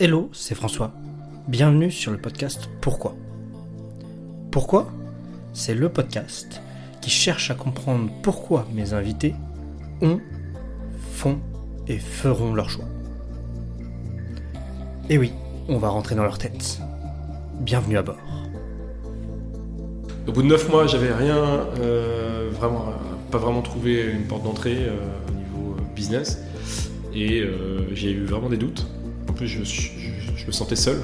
Hello, c'est François. Bienvenue sur le podcast Pourquoi? Pourquoi? C'est le podcast qui cherche à comprendre pourquoi mes invités ont, font et feront leur choix. Et oui, on va rentrer dans leur tête. Bienvenue à bord. Au bout de 9 mois, j'avais rien, euh, vraiment, pas vraiment trouvé une porte d'entrée euh, au niveau euh, business. Et j'ai eu vraiment des doutes. En plus, je, je- je me sentais seul.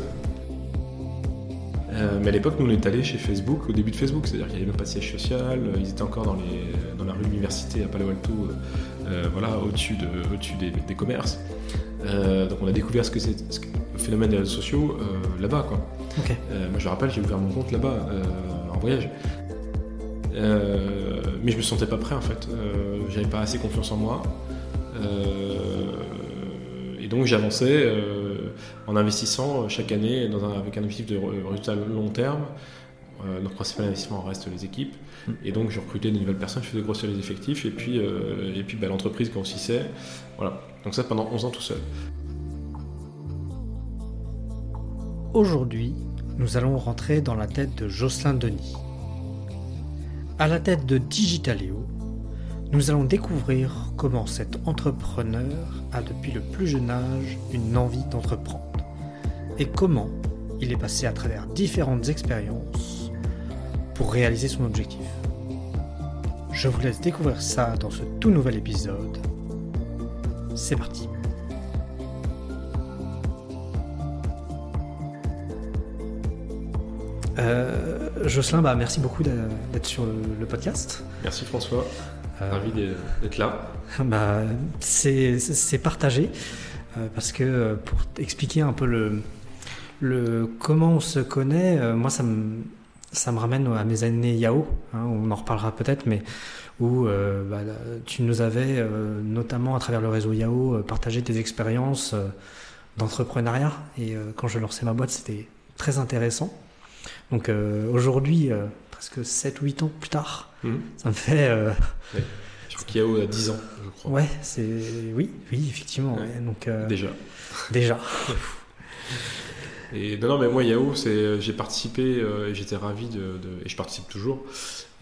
Euh, mais à l'époque, nous, on est allés chez Facebook, au début de Facebook, c'est-à-dire qu'il n'y avait même pas de siège social, euh, ils étaient encore dans, les, dans la rue Université à Palo Alto, euh, voilà, au-dessus de, au-dessus des, des commerces. Euh, donc on a découvert ce que c'est, le phénomène des réseaux sociaux là-bas, quoi. Ok. Euh, moi, je me rappelle, j'ai ouvert mon compte là-bas, en voyage. Mais je me sentais pas prêt en fait. J'avais pas assez confiance en moi. Et donc j'avançais en investissant chaque année dans un- avec un objectif de résultat long terme. Euh, notre principal investissement reste les équipes. Mm. Et donc je recrutais de nouvelles personnes, je faisais grossir les effectifs et puis, euh, et puis bah, l'entreprise grossissait. Voilà. Donc ça pendant 11 ans tout seul. Aujourd'hui, nous allons rentrer dans la tête de Jocelyn Denis. À la tête de Digitaléo, nous allons découvrir comment cet entrepreneur a depuis le plus jeune âge une envie d'entreprendre et comment il est passé à travers différentes expériences pour réaliser son objectif. Je vous laisse découvrir ça dans ce tout nouvel épisode. C'est parti. Euh, Jocelyn, bah, merci beaucoup d'être sur le, podcast. Merci François, Euh, ravi d'être- là. bah, c'est partagé euh, parce que pour expliquer un peu le, le comment on se connaît, euh, moi ça me ça me ramène à mes années Yahoo. hein, on en reparlera peut-être, mais où euh, bah, tu nous avais euh, notamment à travers le réseau Yahoo partagé tes expériences d'entrepreneuriat et quand je lançais ma boîte c'était très intéressant. Donc aujourd'hui, presque 7-8 ans plus tard, Mhm. ça me fait euh, Je crois qu'il y a 10 ans, je crois. Ouais, c'est oui, oui, effectivement. Ouais. ouais. Donc euh, Déjà. déjà, Et non, non, mais moi, Yahoo, c'est, j'ai participé euh, et j'étais ravi de, de- et je participe toujours.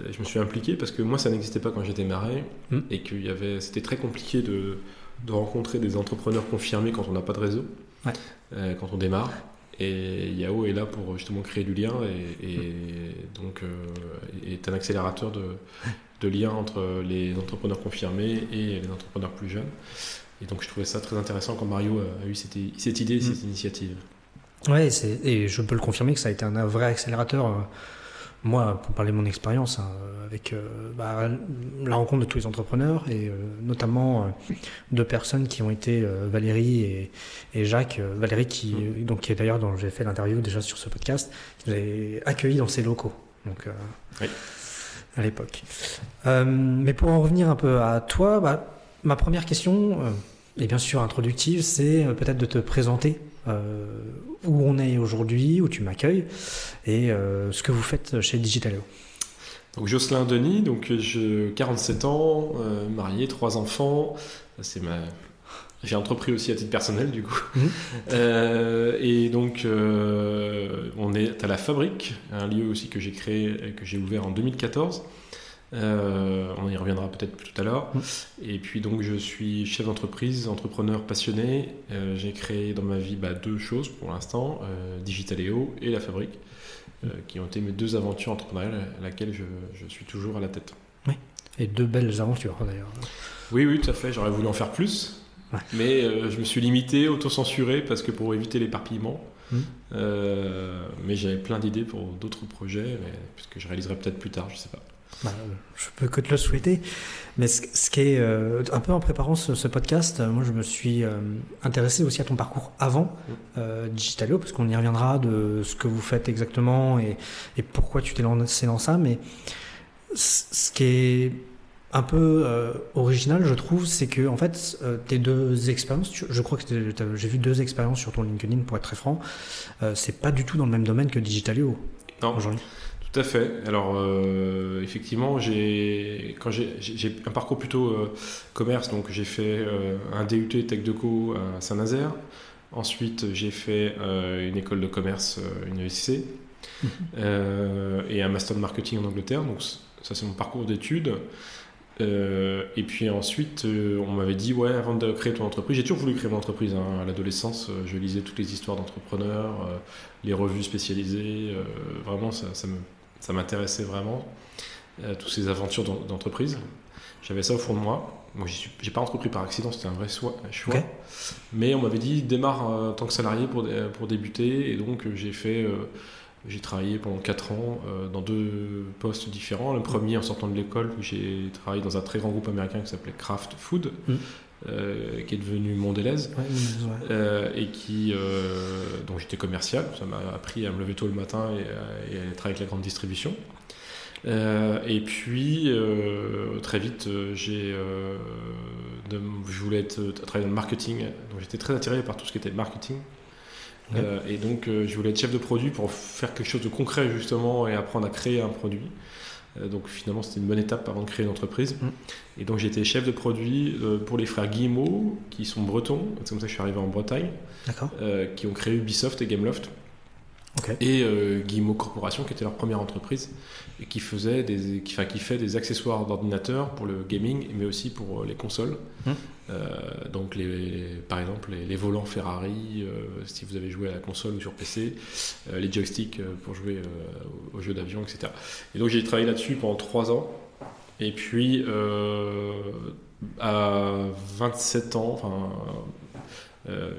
Euh, Je me suis impliqué parce que moi, ça n'existait pas quand j'étais marin Mm. et qu'il y avait, c'était très compliqué de, de rencontrer des entrepreneurs confirmés quand on n'a pas de réseau, Ouais. euh, quand on démarre. Et Yahoo est là pour justement créer du lien et, et donc euh, est un accélérateur de, de lien entre les entrepreneurs confirmés et les entrepreneurs plus jeunes. Et donc je trouvais ça très intéressant quand Mario a, eu cette, cette idée, cette initiative. Ouais, et je peux le confirmer que ça a été un vrai accélérateur. euh, Moi, pour parler de mon expérience, hein, avec euh, bah, la rencontre de tous les entrepreneurs et euh, notamment euh, deux personnes qui ont été Valérie et, et Jacques. Valérie qui donc qui est d'ailleurs dont j'ai fait l'interview déjà sur ce podcast, qui nous avait accueillis dans ses locaux. Donc Oui. à l'époque. Mais pour en revenir un peu à toi, bah, ma première question, est bien sûr introductive, c'est peut-être de te présenter où on est aujourd'hui, où tu m'accueilles, et euh, ce que vous faites chez Digitaleo. Donc Jocelyn Denis, donc je 47 ans, euh, marié, trois enfants. C'est ma j'ai entrepris aussi à titre personnel du coup. Mhm. Euh, et donc euh, on est à la fabrique, un lieu aussi que j'ai créé que j'ai ouvert en 2014. Euh, on y reviendra peut-être tout à l'heure. Et puis donc je suis chef d'entreprise, entrepreneur passionné. Euh, j'ai créé dans ma vie bah, deux choses pour l'instant, euh, Digitaléo et la fabrique, qui ont été mes deux aventures entrepreneuriales à laquelle je, je suis toujours à la tête. Et deux belles aventures d'ailleurs. Oui, oui, tout à fait. J'aurais voulu en faire plus. Ouais. Mais je me suis limité, auto-censuré, parce que pour éviter l'éparpillement. Euh, mais j'avais plein d'idées pour d'autres projets, mais, puisque je réaliserai peut-être plus tard, je sais pas. Bah, je peux que te le souhaiter. Mais ce, ce qui est euh, un peu en préparant ce, ce podcast, euh, moi je me suis euh, intéressé aussi à ton parcours avant euh, Digitalio, parce qu'on y reviendra de ce que vous faites exactement et, et pourquoi tu t'es lancé dans ça. Mais ce qui est un peu original, je trouve, c'est que en fait, tes deux expériences, tu- je crois que j'ai vu deux expériences sur ton LinkedIn, pour être très franc, c'est pas du tout dans le même domaine que Digitalio Non, aujourd'hui. Tout à fait. Alors, euh, effectivement, j'ai quand j'ai un parcours plutôt euh, commerce, donc j'ai fait euh, un DUT Tech Deco à Saint-Nazaire. Ensuite, j'ai fait une école de commerce, une ESC, mhm. et un master de marketing en Angleterre. Donc, ça, c'est mon parcours d'études. Et puis ensuite, on m'avait dit, ouais, avant de créer ton entreprise, j'ai toujours voulu créer mon entreprise. Hein. À l'adolescence, je lisais toutes les histoires d'entrepreneurs, les revues spécialisées. vraiment, ça, ça m'intéressait vraiment, toutes ces aventures d'entreprise. J'avais ça au fond de moi. Moi, j'ai pas entrepris par accident, c'était un vrai choix. Mais on m'avait dit, démarre en tant que salarié pour, pour débuter. Et donc, j'ai fait j'ai travaillé pendant 4 ans euh, dans deux postes différents. Le premier en sortant de l'école, j'ai travaillé dans un très grand groupe américain qui s'appelait Kraft Food, mm. Euh, qui est devenu Mondelez, euh, et qui, dont j'étais commercial. Ça m'a appris à me lever tôt le matin et, à travailler avec la grande distribution. et puis très vite, j'ai, je voulais être, travailler dans le marketing, donc j'étais très attiré par tout ce qui était marketing. Euh, et donc, euh, je voulais être chef de produit pour faire quelque chose de concret, justement, et apprendre à créer un produit. Euh, donc, finalement, c'était une bonne étape avant de créer une entreprise. Mm. Et donc, j'étais chef de produit pour les frères Guillemot, qui sont bretons. C'est comme ça que je suis arrivé en Bretagne. qui ont créé Ubisoft et Gameloft. Et Guillemot Corporation, qui était leur première entreprise, et qui, faisait des, qui, qui fait des accessoires d'ordinateur pour le gaming, mais aussi pour les consoles. Mm. Euh, donc, les, par exemple, les, volants Ferrari, euh, si vous avez joué à la console ou sur PC, euh, les joysticks pour jouer aux jeux d'avion, etc. Et donc, j'ai travaillé là-dessus pendant 3 ans. Et puis, à 27 ans,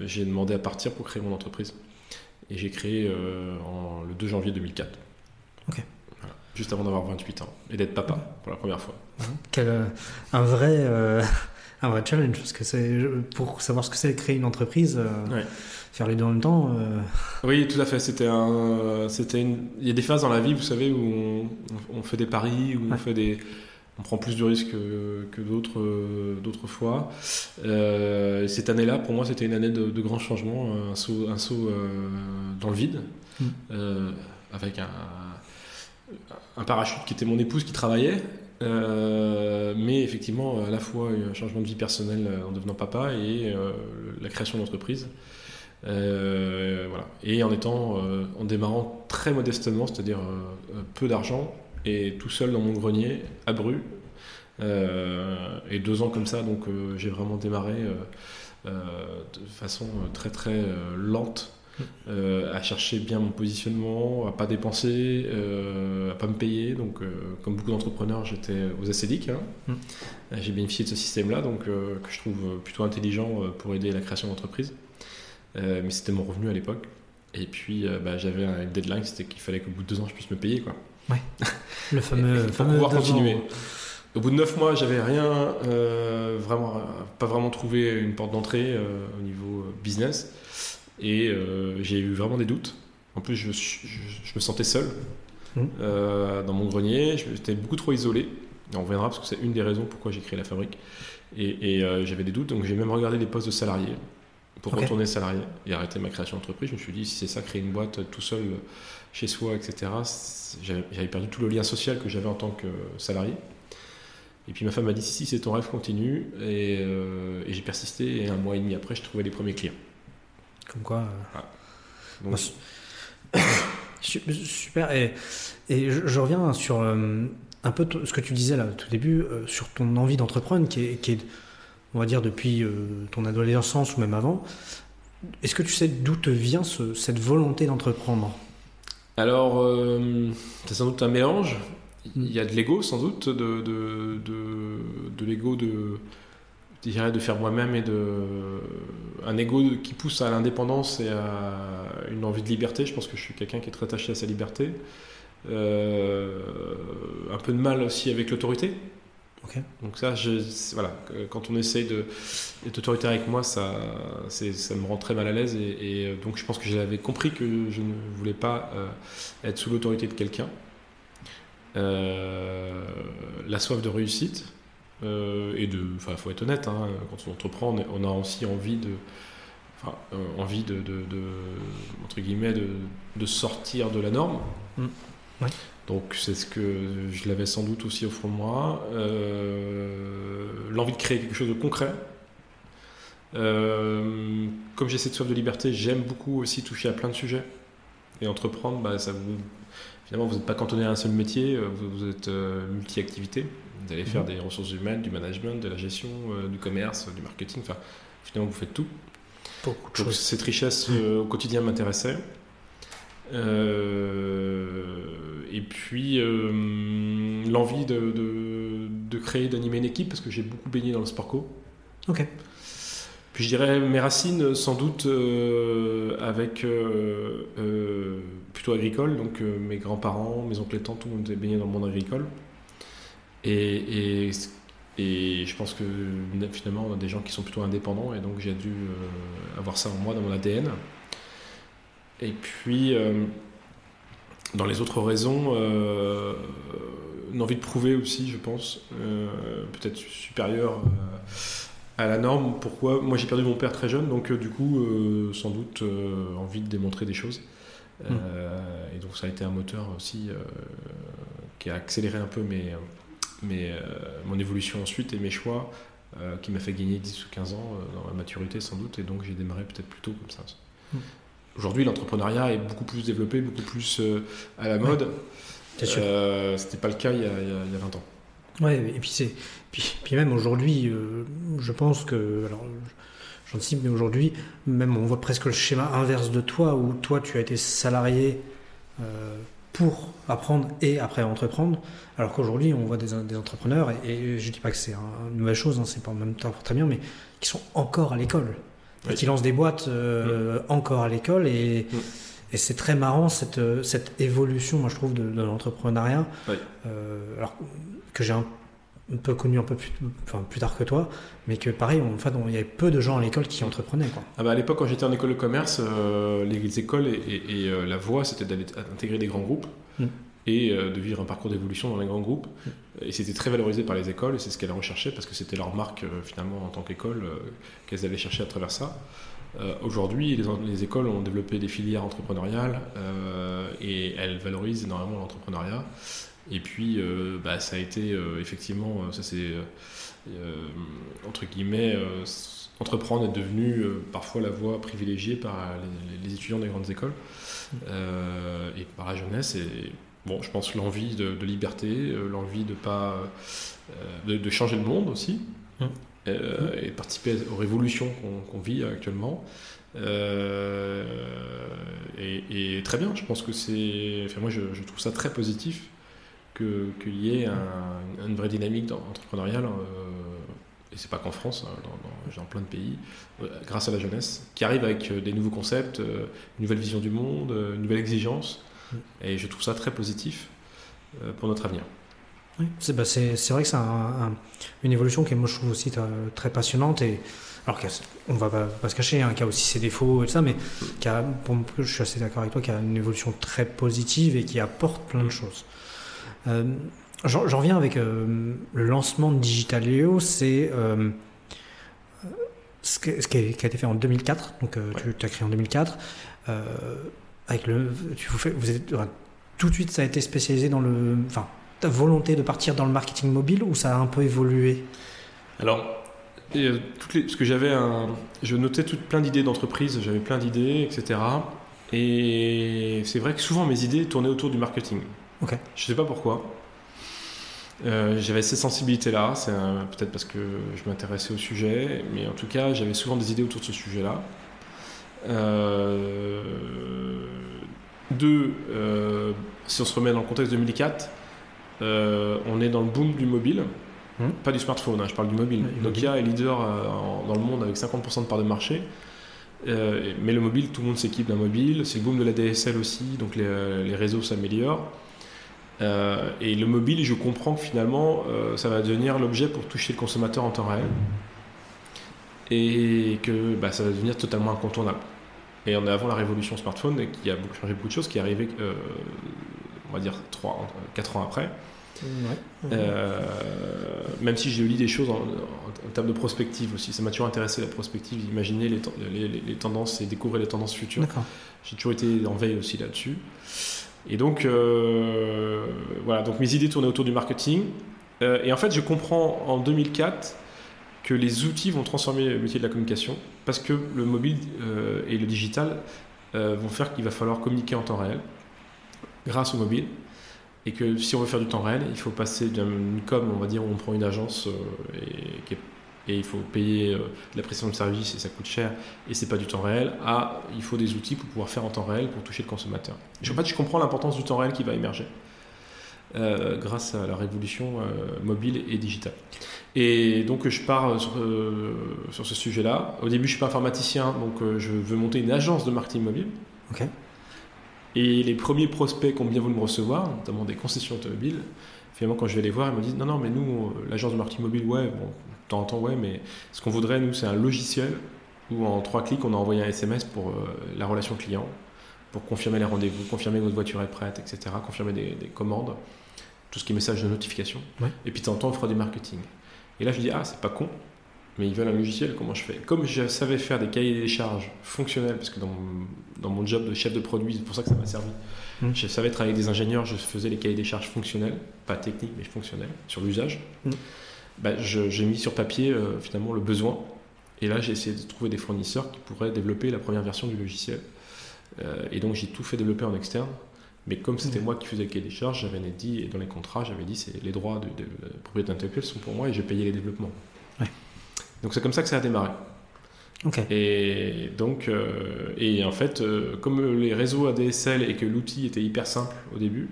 j'ai demandé à partir pour créer mon entreprise. Et j'ai créé en, le 2 janvier 2004. Ok. juste avant d'avoir 28 ans et d'être papa pour la première fois. Quel, un vrai un vrai challenge parce que c'est pour savoir ce que c'est créer une entreprise. Euh, faire les deux en même temps. Euh. Oui, tout à fait. C'était un, c'était Il y a des phases dans la vie, vous savez, où on, fait des paris, où on fait des, on prend plus de risques que, d'autres, d'autres fois. Euh, cette année-là, pour moi, c'était une année de, grands changements, un saut, un saut dans le vide, mm. avec un, un parachute qui était mon épouse qui travaillait euh, mais effectivement, à la fois un changement de vie personnelle euh, en devenant papa et euh, la création d'entreprise. voilà. Et en étant, en démarrant très modestement, c'est-à-dire peu d'argent et tout seul dans mon grenier, à Bru. et deux ans comme ça, donc j'ai vraiment démarré de façon très très lente euh, à chercher bien mon positionnement, à pas dépenser, euh, à pas me payer. Donc, euh, comme beaucoup d'entrepreneurs, j'étais aux acédiques. Hein. Mm. J'ai bénéficié de ce système-là, donc que je trouve plutôt intelligent pour aider la création d'entreprise. mais c'était mon revenu à l'époque. Et puis, bah, j'avais un deadline, c'était qu'il fallait qu'au bout de deux ans, je puisse me payer, quoi. Ouais. Le fameux. pour pouvoir continuer. Au bout de neuf mois, j'avais rien, vraiment, pas vraiment trouvé une porte d'entrée au niveau business. Et euh, j'ai eu vraiment des doutes. En plus, je, me sentais seul mmh. euh, dans mon grenier. J'étais beaucoup trop isolé. on verra parce que c'est une des raisons pourquoi j'ai créé la fabrique. Et, euh, j'avais des doutes, donc j'ai même regardé les postes de salarié pour retourner salarié et arrêter ma création d'entreprise. Je me suis dit, si c'est ça, créer une boîte tout seul chez soi, etc., j'avais perdu tout le lien social que j'avais en tant que salarié. Et puis ma femme m'a dit, si, si c'est ton rêve, continue. Et, et j'ai persisté, et un mois et demi après, je trouvais les premiers clients. Comme quoi. Euh, ah. super. Et, et je, reviens sur euh, un peu ce que tu disais là, au tout début, euh, sur ton envie d'entreprendre, qui est, qui est, on va dire, depuis ton adolescence ou même avant. Est-ce que tu sais d'où te vient cette volonté d'entreprendre? Alors, c'est sans doute un mélange. Il y a de l'ego, sans doute, de, de, de, de l'ego de de faire moi-même et de un ego qui pousse à l'indépendance et à une envie de liberté. Je pense que je suis quelqu'un qui est très attaché à sa liberté. Euh, un peu de mal aussi avec l'autorité. Donc ça, je, voilà, quand on essaye d'être autoritaire avec moi, ça, ça me rend très mal à l'aise et, euh, donc je pense que j'avais compris que je ne voulais pas euh, être sous l'autorité de quelqu'un. la soif de réussite, euh, et de, enfin, faut être honnête, hein, quand on entreprend, on a aussi envie de, enfin, euh, envie de, de, entre guillemets, de, de, sortir de la norme. Mm. Donc c'est ce que je l'avais sans doute aussi au fond de moi. Euh, l'envie de créer quelque chose de concret. comme j'ai cette soif de liberté, j'aime beaucoup aussi toucher à plein de sujets. Et entreprendre, bah, ça vous, finalement, vous n'êtes pas cantonné à un seul métier, vous, êtes multi-activité. Vous allez faire mhm. des ressources humaines, du management, de la gestion, du commerce, du marketing. Enfin, finalement, vous faites tout. Beaucoup de choses. Cette richesse au quotidien m'intéressait. Euh, et puis euh, l'envie de, de, créer, d'animer une équipe, parce que j'ai beaucoup baigné dans le sport co. Ok. Puis je dirais mes racines, sans doute, euh, avec plutôt agricole. Donc mes grands-parents, mes oncles et tantes, tout le monde était baigné dans le monde agricole. Et, et, et, je pense que finalement, on a des gens qui sont plutôt indépendants, et donc j'ai dû avoir ça en moi, dans mon ADN. Et puis, euh, dans les autres raisons, euh, une envie de prouver aussi, je pense, euh, peut-être supérieure à la norme. Pourquoi? Moi, j'ai perdu mon père très jeune, donc du coup, sans doute, envie de démontrer des choses. Hmm. et donc, ça a été un moteur aussi qui a accéléré un peu mes, mes, mon évolution ensuite et mes choix, qui m'a fait gagner 10 ou 15 ans dans la maturité, sans doute. Et donc, j'ai démarré peut-être plus tôt comme ça. Hmm. Aujourd'hui, l'entrepreneuriat est beaucoup plus développé, beaucoup plus euh, à la mode. Ouais, euh, C'était pas le cas il y a, il y a 20 ans. Ouais, et puis c'est puis, puis, même aujourd'hui, euh, je pense que alors j'anticipe, mais aujourd'hui, même on voit presque le schéma inverse de toi, où toi tu as été salarié euh, pour apprendre et après entreprendre, alors qu'aujourd'hui on voit des, des entrepreneurs et, et, je dis pas que c'est une mauvaise chose, hein, c'est pas en même temps très bien, mais qui sont encore à l'école qui lance des boîtes euh, mm. encore à l'école et, mm. et c'est très marrant cette, cette évolution, moi je trouve, de, l'entrepreneuriat. Euh, alors que j'ai un, peu connu un peu plus, enfin, plus tard que toi, mais que pareil, en fait, il y avait peu de gens à l'école qui entreprenaient. Quoi. Ah bah à l'époque, quand j'étais en école de commerce, euh, les écoles et, et, la voie, c'était d'aller intégrer des grands groupes. Mm et euh, de vivre un parcours d'évolution dans les grands groupes. Et c'était très valorisé par les écoles, et c'est ce qu'elles recherchaient, parce que c'était leur marque, euh, finalement, en tant qu'école, euh, qu'elles allaient chercher à travers ça. Aujourd'hui, les, les, écoles ont développé des filières entrepreneuriales, et elles valorisent énormément l'entrepreneuriat. Et puis, bah, ça a été, effectivement, ça c'est, entre guillemets, entreprendre est devenu parfois la voie privilégiée par les, les étudiants des grandes écoles et par la jeunesse. Et bon, je pense l'envie de, liberté, euh, l'envie de pas euh, de, changer le monde aussi, mmh. Euh, et participer aux révolutions qu'on vit actuellement. Et, très bien, je pense que c'est. Enfin, moi, je, trouve ça très positif qu'il y ait une vraie dynamique entrepreneuriale. et c'est pas qu'en France, hein, dans, plein de pays, grâce à la jeunesse, qui arrive avec des nouveaux concepts, une nouvelle vision du monde, une nouvelle exigence. Et je trouve ça très positif euh, pour notre avenir. Oui, c'est bah vrai que c'est une évolution qui, moi, je trouve aussi très passionnante. Et, alors, on va pas, pas se cacher, hein, qui a aussi ses défauts et tout ça, mais qui a, je suis assez d'accord avec toi, qui a une évolution très positive et qui apporte plein de choses. Euh, J'en reviens avec euh, le lancement de Digitaleo, c'est euh, ce, qui a, été fait en 2004, donc tu, as créé en 2004 avec le, tu vous, fais, vous êtes, tout de suite, ça a été spécialisé dans le, enfin, ta volonté de partir dans le marketing mobile ou ça a un peu évolué? Alors, euh, toutes les, parce que j'avais un, je notais toutes plein d'idées d'entreprise, j'avais plein d'idées, etc. Et c'est vrai que souvent mes idées tournaient autour du marketing. Ok. Je sais pas pourquoi. Euh, j'avais ces sensibilités-là, c'est peut-être parce que je m'intéressais au sujet, mais en tout cas, j'avais souvent des idées autour de ce sujet-là. Euh, deux, euh, si on se remet dans le contexte 2004, euh, on est dans le boom du mobile. Hmm. Pas du smartphone, hein, je parle du mobile. Nokia est leader dans le monde avec 50% de part de marché. mais le mobile, tout le monde s'équipe d'un mobile. C'est le boom de la DSL aussi, donc les, réseaux s'améliorent. et le mobile, je comprends que finalement, ça va devenir l'objet pour toucher le consommateur en temps réel et que bah, ça va devenir totalement incontournable. Et on est avant la révolution smartphone qui a changé beaucoup de choses, qui est arrivée, euh, on va dire, 3, 4 ans après. Euh, même si j'ai lu des choses en, termes de prospective aussi, ça m'a toujours intéressé la prospective, imaginer les, les, tendances et découvrir les tendances futures. J'ai toujours été en veille aussi là-dessus. Et donc, euh, voilà, donc mes idées tournaient autour du marketing. et en fait, je comprends en 2004 que les outils vont transformer le métier de la communication parce que le mobile euh, et le digital euh, vont faire qu'il va falloir communiquer en temps réel grâce au mobile et que si on veut faire du temps réel, il faut passer d'une com, on va dire, où on prend une agence et, et, il faut payer la prestation de service et ça coûte cher et c'est pas du temps réel, à il faut des outils pour pouvoir faire en temps réel pour toucher le consommateur. en fait, je comprends l'importance du temps réel qui va émerger. Euh, grâce à la révolution euh, mobile et digitale. Et donc je pars sur, euh, sur ce sujet-là. Au début, je suis pas informaticien, donc je veux monter une agence de marketing mobile. Et les premiers prospects qui ont bien voulu me recevoir, notamment des concessions automobiles, finalement, quand je vais les voir, ils me disent non, non, mais nous, l'agence de marketing mobile, ouais, bon, de temps en temps, ouais, mais ce qu'on voudrait, nous, c'est un logiciel où en trois clics, on a envoyé un SMS pour la relation client, pour confirmer les rendez-vous, confirmer que votre voiture est prête, etc., confirmer des, des commandes tout ce qui est message de notification. Et puis de temps en temps, on fera du marketing. Et là, je dis, ah, c'est pas con, mais ils veulent un logiciel, comment je fais? Comme je savais faire des cahiers des charges fonctionnels, parce que dans mon, dans mon job de chef de produit, c'est pour ça que ça m'a servi, mmh. je savais travailler avec des ingénieurs, je faisais les cahiers des charges fonctionnels, pas techniques, mais fonctionnels, sur l'usage. Mmh. Bah, j'ai mis sur papier euh, finalement le besoin. Et là, j'ai essayé de trouver des fournisseurs qui pourraient développer la première version du logiciel. Euh, et donc, j'ai tout fait développer en externe. Mais comme c'était mm. moi qui faisais le cahier des charges, j'avais dit, et dans les contrats, j'avais dit, c'est les droits de, propriété intellectuelle sont pour moi et j'ai payé les développements. Donc c'est comme ça que ça a démarré. Et donc, euh, et en fait, euh, comme les réseaux ADSL et que l'outil était hyper simple au début,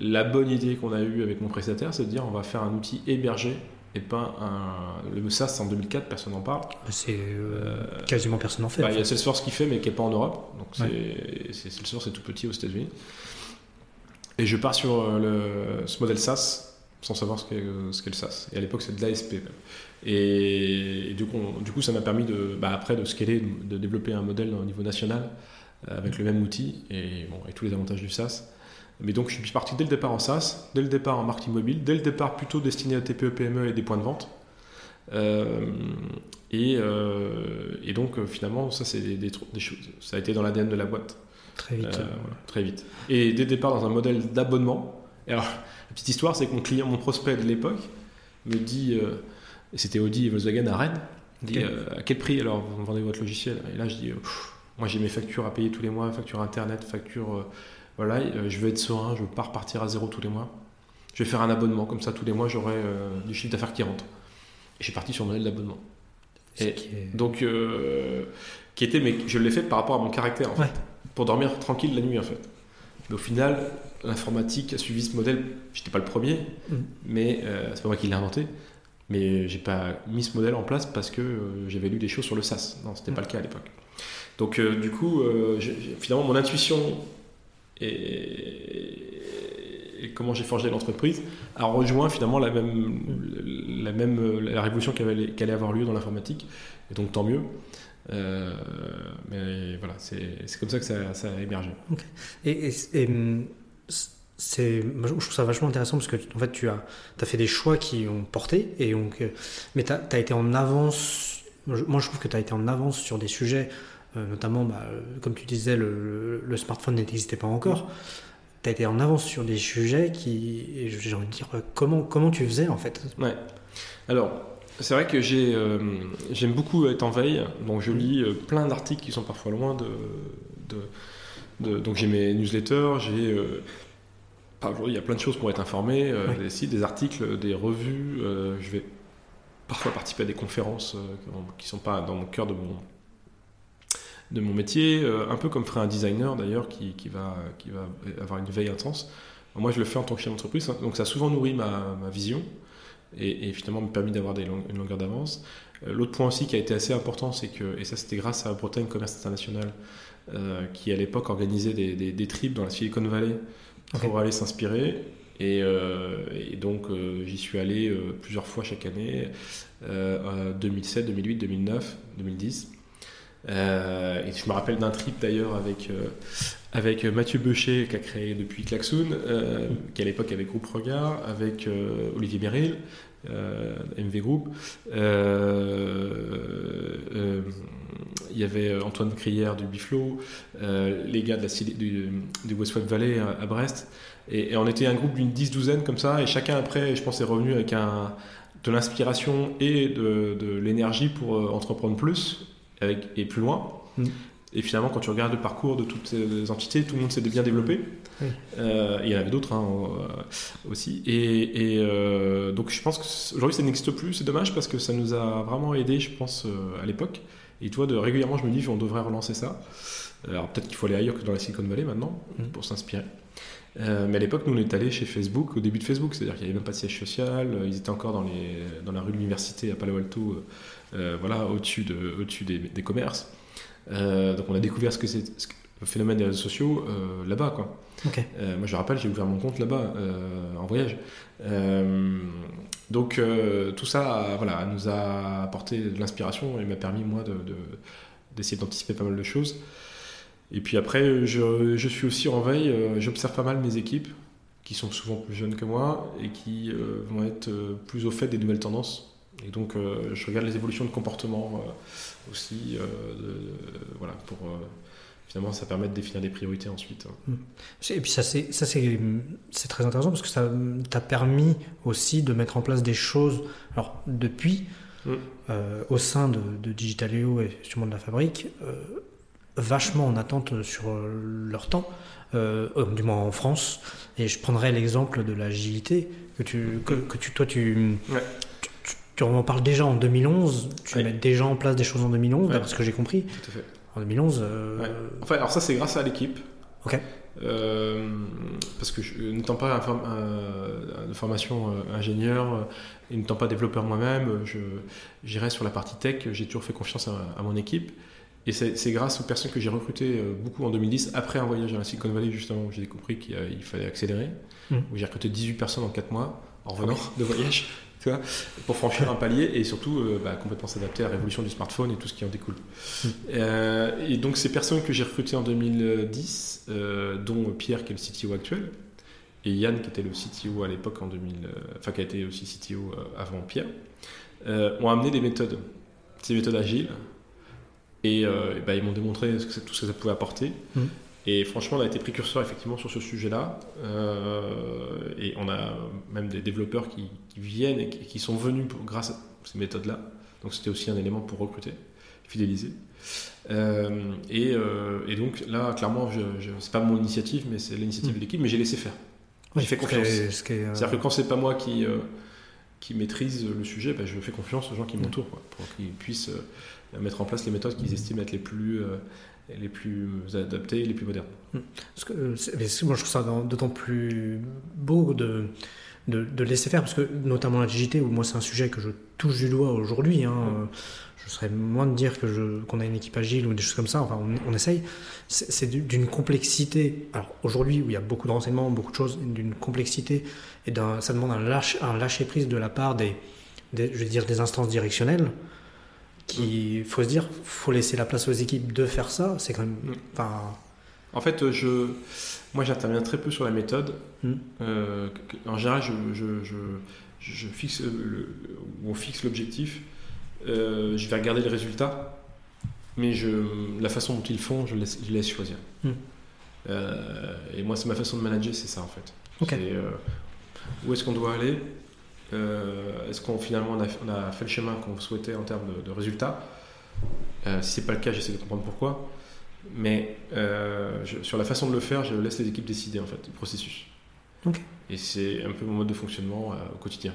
la bonne idée qu'on a eue avec mon prestataire, c'est de dire on va faire un outil hébergé et pas un. Le SaaS en 2004, personne n'en parle. C'est euh, quasiment personne n'en fait. Bah, il y a Salesforce qui fait, mais qui n'est pas en Europe. Donc c'est Salesforce est tout petit aux États-Unis. Et je pars sur euh, le, ce modèle SaaS sans savoir ce qu'est le SaaS. Et à l'époque, c'est de l'ASP Et, du, coup, du, coup, ça m'a permis de, bah, après de scaler, de développer un modèle au niveau national euh, avec le même outil et, bon, et tous les avantages du SaaS. Mais donc, je suis parti dès le départ en SaaS, dès le départ en marketing mobile, dès le départ plutôt destiné à TPE, PME et des points de vente. Euh, et, et, donc, finalement, ça, c'est des, des, choses. Ça a été dans l'ADN de la boîte. Très vite. Euh, très vite. Et dès le départ, dans un modèle d'abonnement. Alors, la petite histoire, c'est que mon client, mon prospect de l'époque, me dit, euh, et c'était Audi et Volkswagen à Rennes, dit euh, à quel prix alors vous vendez votre logiciel? Et là, je dis, moi j'ai mes factures à payer tous les mois, facture internet, facture. Voilà, je veux être serein, je veux pas repartir à zéro tous les mois. Je vais faire un abonnement, comme ça tous les mois j'aurai du chiffre d'affaires qui rentre. Et j'ai parti sur le modèle d'abonnement. Et donc, qui était, mais je l'ai fait par rapport à mon caractère en fait pour dormir tranquille la nuit en fait. Mais au final, l'informatique a suivi ce modèle. J'étais pas le premier, mm. mais euh, c'est pas moi qui l'ai inventé. Mais j'ai pas mis ce modèle en place parce que euh, j'avais lu des choses sur le SaaS. Non, c'était pas le cas à l'époque. Donc euh, du coup, finalement, mon intuition et, comment j'ai forgé l'entreprise a rejoint finalement la même, la même la révolution qui allait, avoir lieu dans l'informatique. Et donc tant mieux. Euh, mais voilà, c'est comme ça que ça, a émergé. Et, je trouve ça vachement intéressant parce que en fait, tu as, as fait des choix qui ont porté, et donc, euh, mais tu as, été en avance. Moi, je trouve que tu as été en avance sur des sujets, notamment, bah, comme tu disais, le, le smartphone n'existait pas encore. Tu as été en avance sur des sujets qui, j'ai envie de dire, comment, comment tu faisais en fait Ouais. Alors, c'est vrai que j'ai, euh, j'aime beaucoup être en veille, donc je lis euh, plein d'articles qui sont parfois loin de. de, donc j'ai mes newsletters, j'ai. Euh, il y a plein de choses pour être informé, des sites, des articles, des revues. je vais parfois participer à des conférences qui ne sont pas dans mon cœur de mon, de mon métier, un peu comme ferait un designer d'ailleurs qui, qui, va, qui va avoir une veille intense. Moi, je le fais en tant que chef d'entreprise, donc ça a souvent nourri ma, ma vision et, finalement me permis d'avoir une longueur d'avance. Euh, l'autre point aussi qui a été assez important, c'est que, et ça c'était grâce à Bretagne Commerce International, euh, qui à l'époque organisait des, des, trips dans la Silicon Valley pour aller s'inspirer. Et, euh, donc j'y suis allé plusieurs fois chaque année, 2007, 2008, 2009, 2010. Et je me rappelle d'un trip d'ailleurs avec, avec Mathieu Beucher qui a créé depuis Klaxoon, euh, qui à l'époque avait Groupe Regard, avec euh, Olivier euh, MV Group. Il y avait Antoine Crière du Biflo, les gars de la, du, du Westwood Valley à, Brest. Et, on était un groupe d'une dix douzaine comme ça, et chacun après, je pense, est revenu avec un, de l'inspiration et de, de l'énergie pour euh, entreprendre plus avec, et plus loin. Mm. Et finalement, quand tu regardes le parcours de toutes ces entités, tout le monde s'est bien développé. Oui. Euh, il y en avait d'autres hein, euh, aussi. Et, et, euh, donc, je pense qu'aujourd'hui, ça n'existe plus. C'est dommage parce que ça nous a vraiment aidé, je pense, à l'époque. Et toi, de, régulièrement, je me dis qu'on devrait relancer ça. Alors, peut-être qu'il faut aller ailleurs que dans la Silicon Valley maintenant Mm. pour s'inspirer. Euh, mais à l'époque, nous, on est allé chez Facebook au début de Facebook, c'est-à-dire qu'il n'y avait même pas de siège social. euh, Ils étaient encore dans, les, dans la rue de l'université à Palo Alto, euh, voilà, au-dessus de, au-dessus des, des commerces. Donc, on a découvert ce que c'est le phénomène des réseaux sociaux là-bas, quoi. Ok. Euh, moi, je rappelle, j'ai ouvert mon compte là-bas en voyage. Donc, tout ça, voilà, nous a apporté de l'inspiration et m'a permis moi de, de- d'essayer d'anticiper pas mal de choses. Et puis après, je, je suis aussi en veille. euh, j'observe pas mal mes équipes qui sont souvent plus jeunes que moi et qui euh, vont être euh, plus au fait des nouvelles tendances. Et donc, je regarde les évolutions de comportement aussi, de- voilà, pour finalement, ça permet de définir des priorités ensuite. Et puis ça, c'est, ça c'est, c'est très intéressant parce que ça t'a permis aussi de mettre en place des choses. Alors depuis, Mm. euh, au sein de, de Digitaleo et justement de la fabrique, euh, vachement en attente sur euh, leur temps, euh, euh, du moins en France. Et je prendrai l'exemple de l'agilité que tu, que, que tu, toi tu, Ouais. tu, en parles déjà en 2011. Tu Ouais. mets déjà en place des choses en 2011, Ouais. d'après ce que j'ai compris. Tout à fait. En 2011. euh. Enfin, alors ça, c'est grâce à l'équipe. Ok. Euh, parce que n'étant pas form- de formation ingénieur et n'étant pas développeur moi-même, j'irai sur la partie tech. J'ai toujours fait confiance à, à mon équipe. Et c'est grâce aux personnes que j'ai recrutées euh, beaucoup en 2010, après un voyage à la Silicon Valley, justement, où j'ai compris qu'il il fallait accélérer, où j'ai recruté 18 personnes en 4 mois en revenant de voyage, tu vois, pour franchir un palier et surtout euh, bah, complètement s'adapter à la révolution du smartphone et tout ce qui en découle. Euh, et donc ces personnes que j'ai recrutées en 2010, euh, dont Pierre qui est le CTO actuel, et Yann qui était le CTO à l'époque en 2000, euh, enfin qui a été aussi CTO avant Pierre, ont amené des méthodes, ces méthodes agiles, et, euh, et ben, ils m'ont démontré ce que ça- tout ce que ça pouvait apporter. Mhm. Et franchement, on a été précurseur effectivement sur ce sujet-là. Euh, et on a même des développeurs qui, qui viennent et qui, qui sont venus pour- grâce à ces méthodes-là. Donc c'était aussi un élément pour recruter, fidéliser. Euh, et, et donc là, clairement, je, je, c'est pas mon initiative, mais c'est l'initiative Mhm. de l'équipe, mais j'ai laissé faire. Oui, J'ai fait confiance. ce C'est-à-dire que quand c'est pas moi qui, qui maîtrise le sujet, ben, je fais confiance aux gens qui Mm. m'entourent pour qu'ils puissent mettre en place les méthodes qu'ils estiment être les plus, euh, les plus adaptées et les plus modernes. Parce que, euh, moi, je trouve ça d'autant plus beau de, de, de laisser faire, parce que notamment l'agilité, où moi c'est un sujet que je touche du doigt aujourd'hui, hein, euh, je serais moins de dire que qu'on a une équipe agile ou des choses comme ça, enfin on, on essaye, c'est c'est du- d'une complexité, alors aujourd'hui où il y a beaucoup de renseignements, beaucoup de choses, d'une complexité, et ça demande un, lâche, un lâcher prise de la part des, des- je veux dire, des instances directionnelles, qui, faut se dire, faut laisser la place aux équipes de faire ça, c'est quand même, Mm. enfin, En fait, euh, je, moi j'interviens très peu sur la méthode. Mm. Euh, en général, je, je, je, je fixe le, on fixe l'objectif. Euh, je vais regarder le résultat, mais je, la façon dont ils font, je laisse, je laisse choisir. Mm. Euh, et moi, c'est ma façon de manager, c'est ça en fait. Ok. C'est, euh, où est-ce qu'on doit aller? Euh, Est-ce qu'on finalement on a, on a fait le chemin qu'on souhaitait en termes de, de résultats Euh, Si c'est pas le cas, j'essaie de comprendre pourquoi. Mais euh, je- sur la façon de le faire, je laisse les équipes décider en fait du processus. Ok. Et c'est un peu mon mode de fonctionnement euh, au quotidien.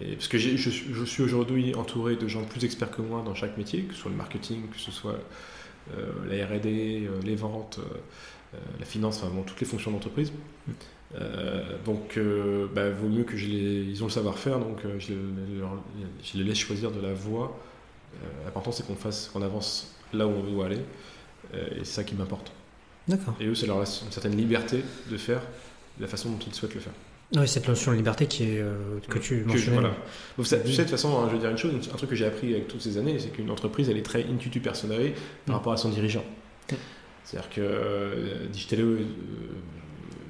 Et parce que je, suis- je suis aujourd'hui entouré de gens plus experts que moi dans chaque métier, que ce soit le marketing, que ce soit la R&D, les ventes, la finance, enfin bon, toutes les fonctions d'entreprise. Euh, donc, euh, bah, vaut mieux que je les, ils ont le savoir-faire, donc euh, je, les- leur- je les laisse choisir de la voie. Euh, L'important c'est qu'on fasse, qu'on avance là où on doit aller, euh, et c'est ça qui m'importe. d'accord. Et eux, ça leur laisse une certaine liberté de faire de la façon dont ils souhaitent le faire. Oui, cette notion de liberté qui est, euh, que tu Que mentionnais. voilà. Donc, ça- tu sais, de toute façon, hein, je veux dire une chose, un truc que j'ai appris avec toutes ces années, c'est qu'une entreprise, elle est très intuitu personnelle par Mm. rapport à son dirigeant. Mm. C'est-à-dire que euh, Digitaleo, euh,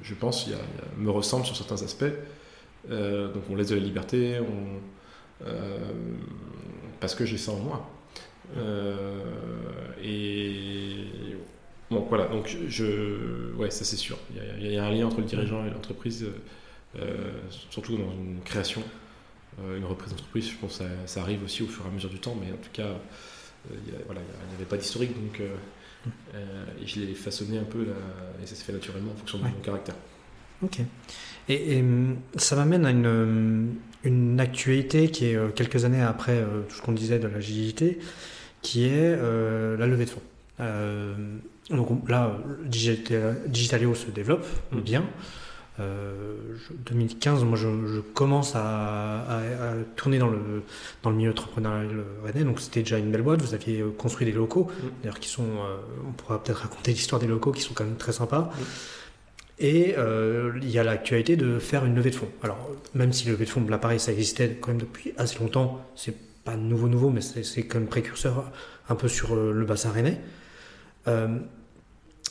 je pense, il il me ressemble sur certains aspects. Euh, donc on laisse de la liberté, euh, parce que j'ai ça en moi. Euh, et bon, voilà, donc je, ouais, ça c'est sûr. Il y, a, il un lien entre le dirigeant et l'entreprise, euh, surtout dans une création. une reprise d'entreprise, je pense que ça, arrive aussi au fur et à mesure du temps, mais en tout cas, il voilà, n'y avait pas d'historique, donc je l'ai façonné un peu et ça s'est fait naturellement en fonction de mon caractère. Ok. Et, ça m'amène à une, une, actualité qui est quelques années après tout ce qu'on disait de l'agilité, qui est la levée de fonds. donc là, Digitaleo se développe mmh. bien. 2015, euh, moi je, commence à, tourner dans le, dans le milieu entrepreneurial rennais, donc c'était déjà une belle boîte. Vous aviez euh, construit des locaux, mm. d'ailleurs qui sont, euh, on pourra peut-être raconter l'histoire des locaux qui sont quand même très sympas. Mm. Et il y a l'actualité de faire une levée de fonds. Alors, même si levée de fonds, l'appareil, ça existait quand même depuis assez longtemps, c'est pas nouveau, nouveau, mais c'est quand même précurseur un peu sur le bassin rennais.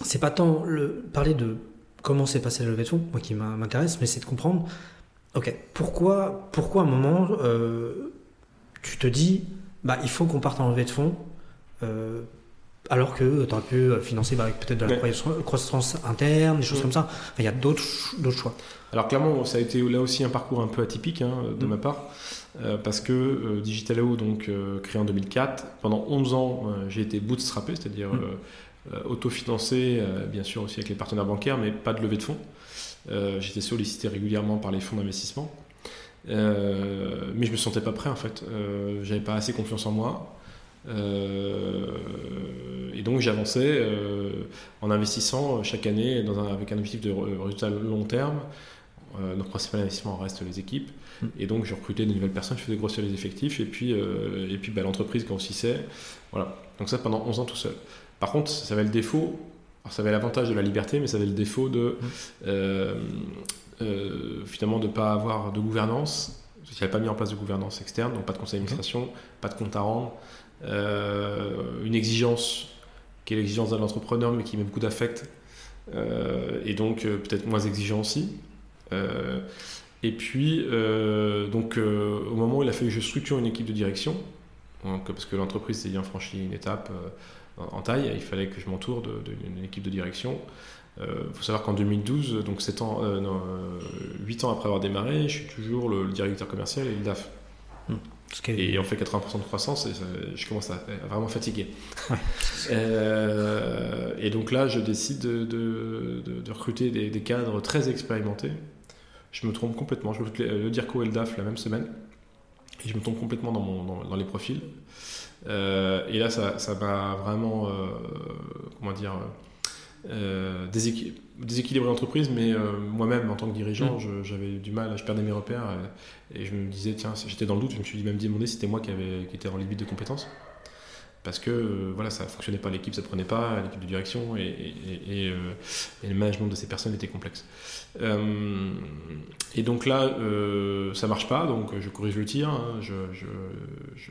c'est pas tant le, parler de comment s'est passé la levée de fonds, moi qui m'intéresse, mais c'est de comprendre, ok, pourquoi, pourquoi à un moment, euh, tu te dis, bah, il faut qu'on parte en levée de fonds, euh, alors que tu aurais pu financer bah, avec peut-être de la croissance interne, des choses mm. comme ça. il y a d'autres choix. Alors clairement, ça a été là aussi un parcours un peu atypique hein, de mm. ma part. Euh, parce que Digitaleo, donc créé en 2004, pendant 11 ans, j'ai été bootstrappé, c'est-à-dire mm. Euh, autofinancé, euh, bien sûr aussi avec les partenaires bancaires, mais pas de levée de fonds. Euh, j'étais sollicité régulièrement par les fonds d'investissement. mais je me sentais pas prêt en fait. J'avais pas assez confiance en moi. et donc j'avançais en investissant chaque année dans avec un objectif de résultat long terme. notre principal investissement reste les équipes. Hmm. Et donc je recrutais de nouvelles personnes, je faisais grossir les effectifs et puis, et puis bah, l'entreprise grossissait. Voilà. Donc ça pendant 11 ans tout seul. Par contre, ça avait le défaut, ça avait l'avantage de la liberté, mais ça avait le défaut de mmh. euh, euh, finalement de ne pas avoir de gouvernance. Je n'avais pas mis en place de gouvernance externe, donc pas de conseil d'administration, mmh. pas de compte à rendre, euh, une exigence qui est l'exigence d'un entrepreneur, mais qui met beaucoup d'affect, et donc peut-être moins exigeant aussi. et puis, donc, au moment où il a fallu que je structure une équipe de direction, parce que l'entreprise s'est bien franchi une étape en taille, il fallait que je m'entoure d'une équipe de direction. Il euh, faut savoir qu'en 2012, donc 7 ans, euh, 8 ans après avoir démarré, je suis toujours le, directeur commercial et le DAF. Hmm. Et on fait 80% de croissance et je commence à, vraiment fatiguer. Euh, et donc là, je décide de, recruter des, cadres très expérimentés. Je me trompe complètement. Je recrute le DIRCO et le DAF la même semaine. Et je me trompe complètement dans, dans les profils. Euh, et là, ça m'a vraiment, euh, comment dire, euh, déséquilibré l'entreprise, mais moi-même, en tant que dirigeant, mm. j'avais du mal, je perdais mes repères et, je me disais, tiens, j'étais dans le doute, je me suis même demandé si c'était moi qui, avait, qui était en limite de compétences parce que euh, voilà, ça fonctionnait pas, l'équipe ça prenait pas, l'équipe de direction et, euh, le management de ces personnes était complexe. Euh, et donc là, ça marche pas, donc je corrige le tir, hein,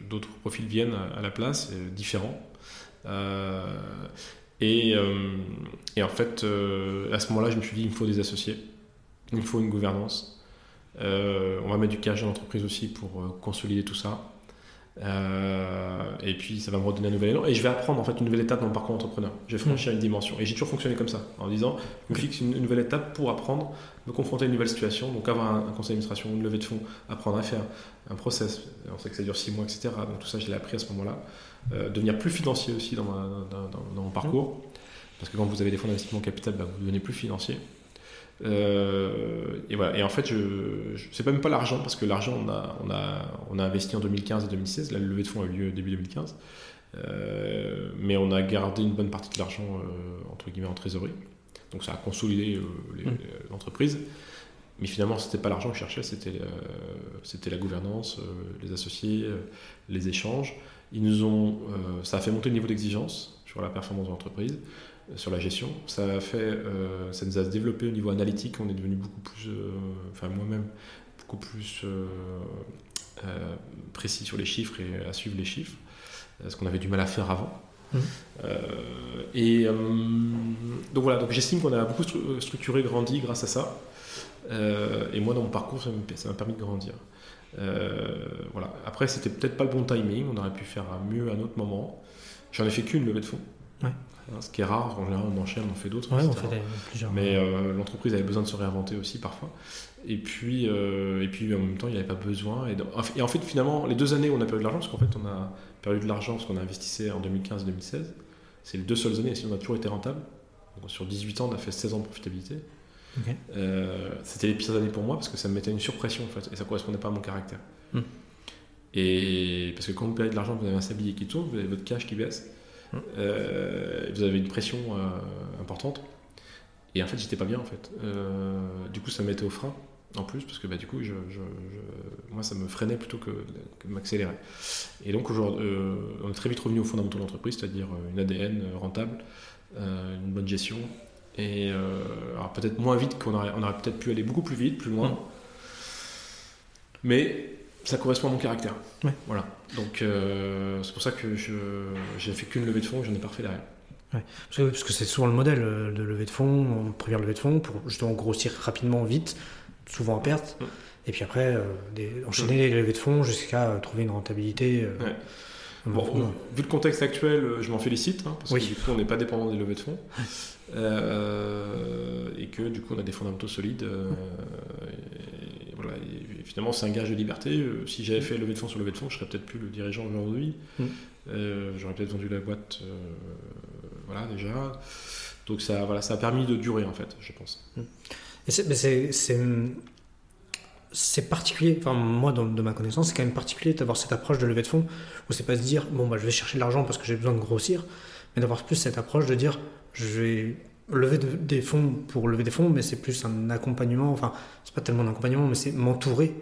d'autres profils viennent à, la place, différents. Et, en fait, à ce moment-là, je me suis dit, il me faut des associés, il me faut une gouvernance. on va mettre du cash dans l'entreprise aussi pour consolider tout ça. Euh, et puis ça va me redonner un nouvel élan et je vais apprendre en fait une nouvelle étape dans mon parcours entrepreneur. Je vais franchir une dimension et j'ai toujours fonctionné comme ça en disant je me fixe une, nouvelle étape pour apprendre, me confronter à une nouvelle situation, donc avoir un, conseil d'administration, une levée de fonds, apprendre à faire un process. On sait que ça dure 6 mois, etc. Donc tout ça je l'ai appris à ce moment-là. Euh, devenir plus financier aussi dans, dans, mon parcours parce que quand vous avez des fonds d'investissement capital, bah, vous devenez plus financier. Euh, et voilà. Et en fait, je, je c'est même pas l'argent parce que l'argent, on a, on a, on a investi en 2015 et 2016. La levée de fonds a eu lieu début 2015. Euh, mais on a gardé une bonne partie de l'argent euh, entre guillemets en trésorerie. Donc ça a consolidé mmh. l'entreprise. Mais finalement, c'était pas l'argent que je cherchais, c'était c'était la gouvernance, les associés, les échanges. Ils nous ont, ça a fait monter le niveau d'exigence sur la performance de l'entreprise sur la gestion. Ça, a fait, euh, ça nous a développé au niveau analytique. On est devenu beaucoup plus, euh, enfin moi-même, beaucoup plus euh, précis sur les chiffres et à suivre les chiffres, ce qu'on avait du mal à faire avant. Mmh. et donc voilà, donc j'estime qu'on a beaucoup structuré, grandi grâce à ça. et moi, dans mon parcours, ça m'a permis de grandir. voilà. Après, c'était peut-être pas le bon timing. On aurait pu faire mieux à un autre moment. J'en ai fait qu'une levée de fonds. Hein, ce qui est rare. En général, on enchaîne, on fait d'autres. Ouais, on etc. fait des- plusieurs. Mais euh, l'entreprise avait besoin de se réinventer aussi parfois. Et puis, euh, et puis en même temps, il n'y avait pas besoin. Et, dans- et en fait, finalement, les deux années où on a perdu de l'argent, parce qu'en fait, on a perdu de l'argent parce qu'on a investissé en 2015-2016, c'est les deux seules années, et sinon on a toujours été rentable. Donc, sur 18 ans, on a fait 16 ans de profitabilité. Euh, C'était les pires années pour moi parce que ça me mettait une surpression en fait, et ça correspondait pas à mon caractère. Hmm. Et parce que quand vous perdez de l'argent, vous avez un sablier qui tourne, vous avez votre cash qui baisse, Euh, vous avez une pression euh, importante. Et en fait, j'étais pas bien en fait. Euh, du coup, ça me mettait au frein en plus parce que bah, du coup, je, je- je- moi, ça me freinait plutôt que, que m'accélérer. Et donc, aujourd'hui, euh, on est très vite revenu aux fondamentaux de l'entreprise, c'est-à-dire une ADN rentable, euh, une bonne gestion. Et euh, alors peut-être moins vite qu'on aurait, on aurait peut-être pu aller beaucoup plus vite, plus loin. Mm. Mais ça correspond à mon caractère. Ouais. Voilà. Donc euh, c'est pour ça que je j'ai fait qu'une levée de fonds, j'en ai pas refait derrière. Parce que, parce que c'est souvent le modèle euh, de levée de fonds, première levée de fonds, pour justement grossir rapidement, vite, souvent en perte. Et puis après, euh, des- enchaîner les levées de fonds jusqu'à trouver une rentabilité. euh, Ouais. Bon, vu le contexte actuel, je m'en félicite, hein, parce Oui. que du coup, on n'est pas dépendant des levées de fonds. Euh, et que du coup, on a des fondamentaux solides. euh, voilà, et finalement, c'est un gage de liberté. Euh, Si j'avais fait levée de fonds sur levée de fonds, je serais peut-être plus le dirigeant aujourd'hui. Mm. Euh, J'aurais peut-être vendu la boîte, euh, voilà, déjà. Donc ça, voilà, ça a permis de durer, en fait, je pense. Et c'est c'est particulier, enfin moi dans, de ma connaissance, c'est quand même particulier d'avoir cette approche de levée de fonds où c'est pas se dire bon bah je vais chercher de l'argent parce que j'ai besoin de grossir, mais d'avoir plus cette approche de dire je vais lever de- des fonds pour lever des fonds, mais c'est plus un accompagnement, enfin c'est pas tellement un accompagnement, mais c'est m'entourer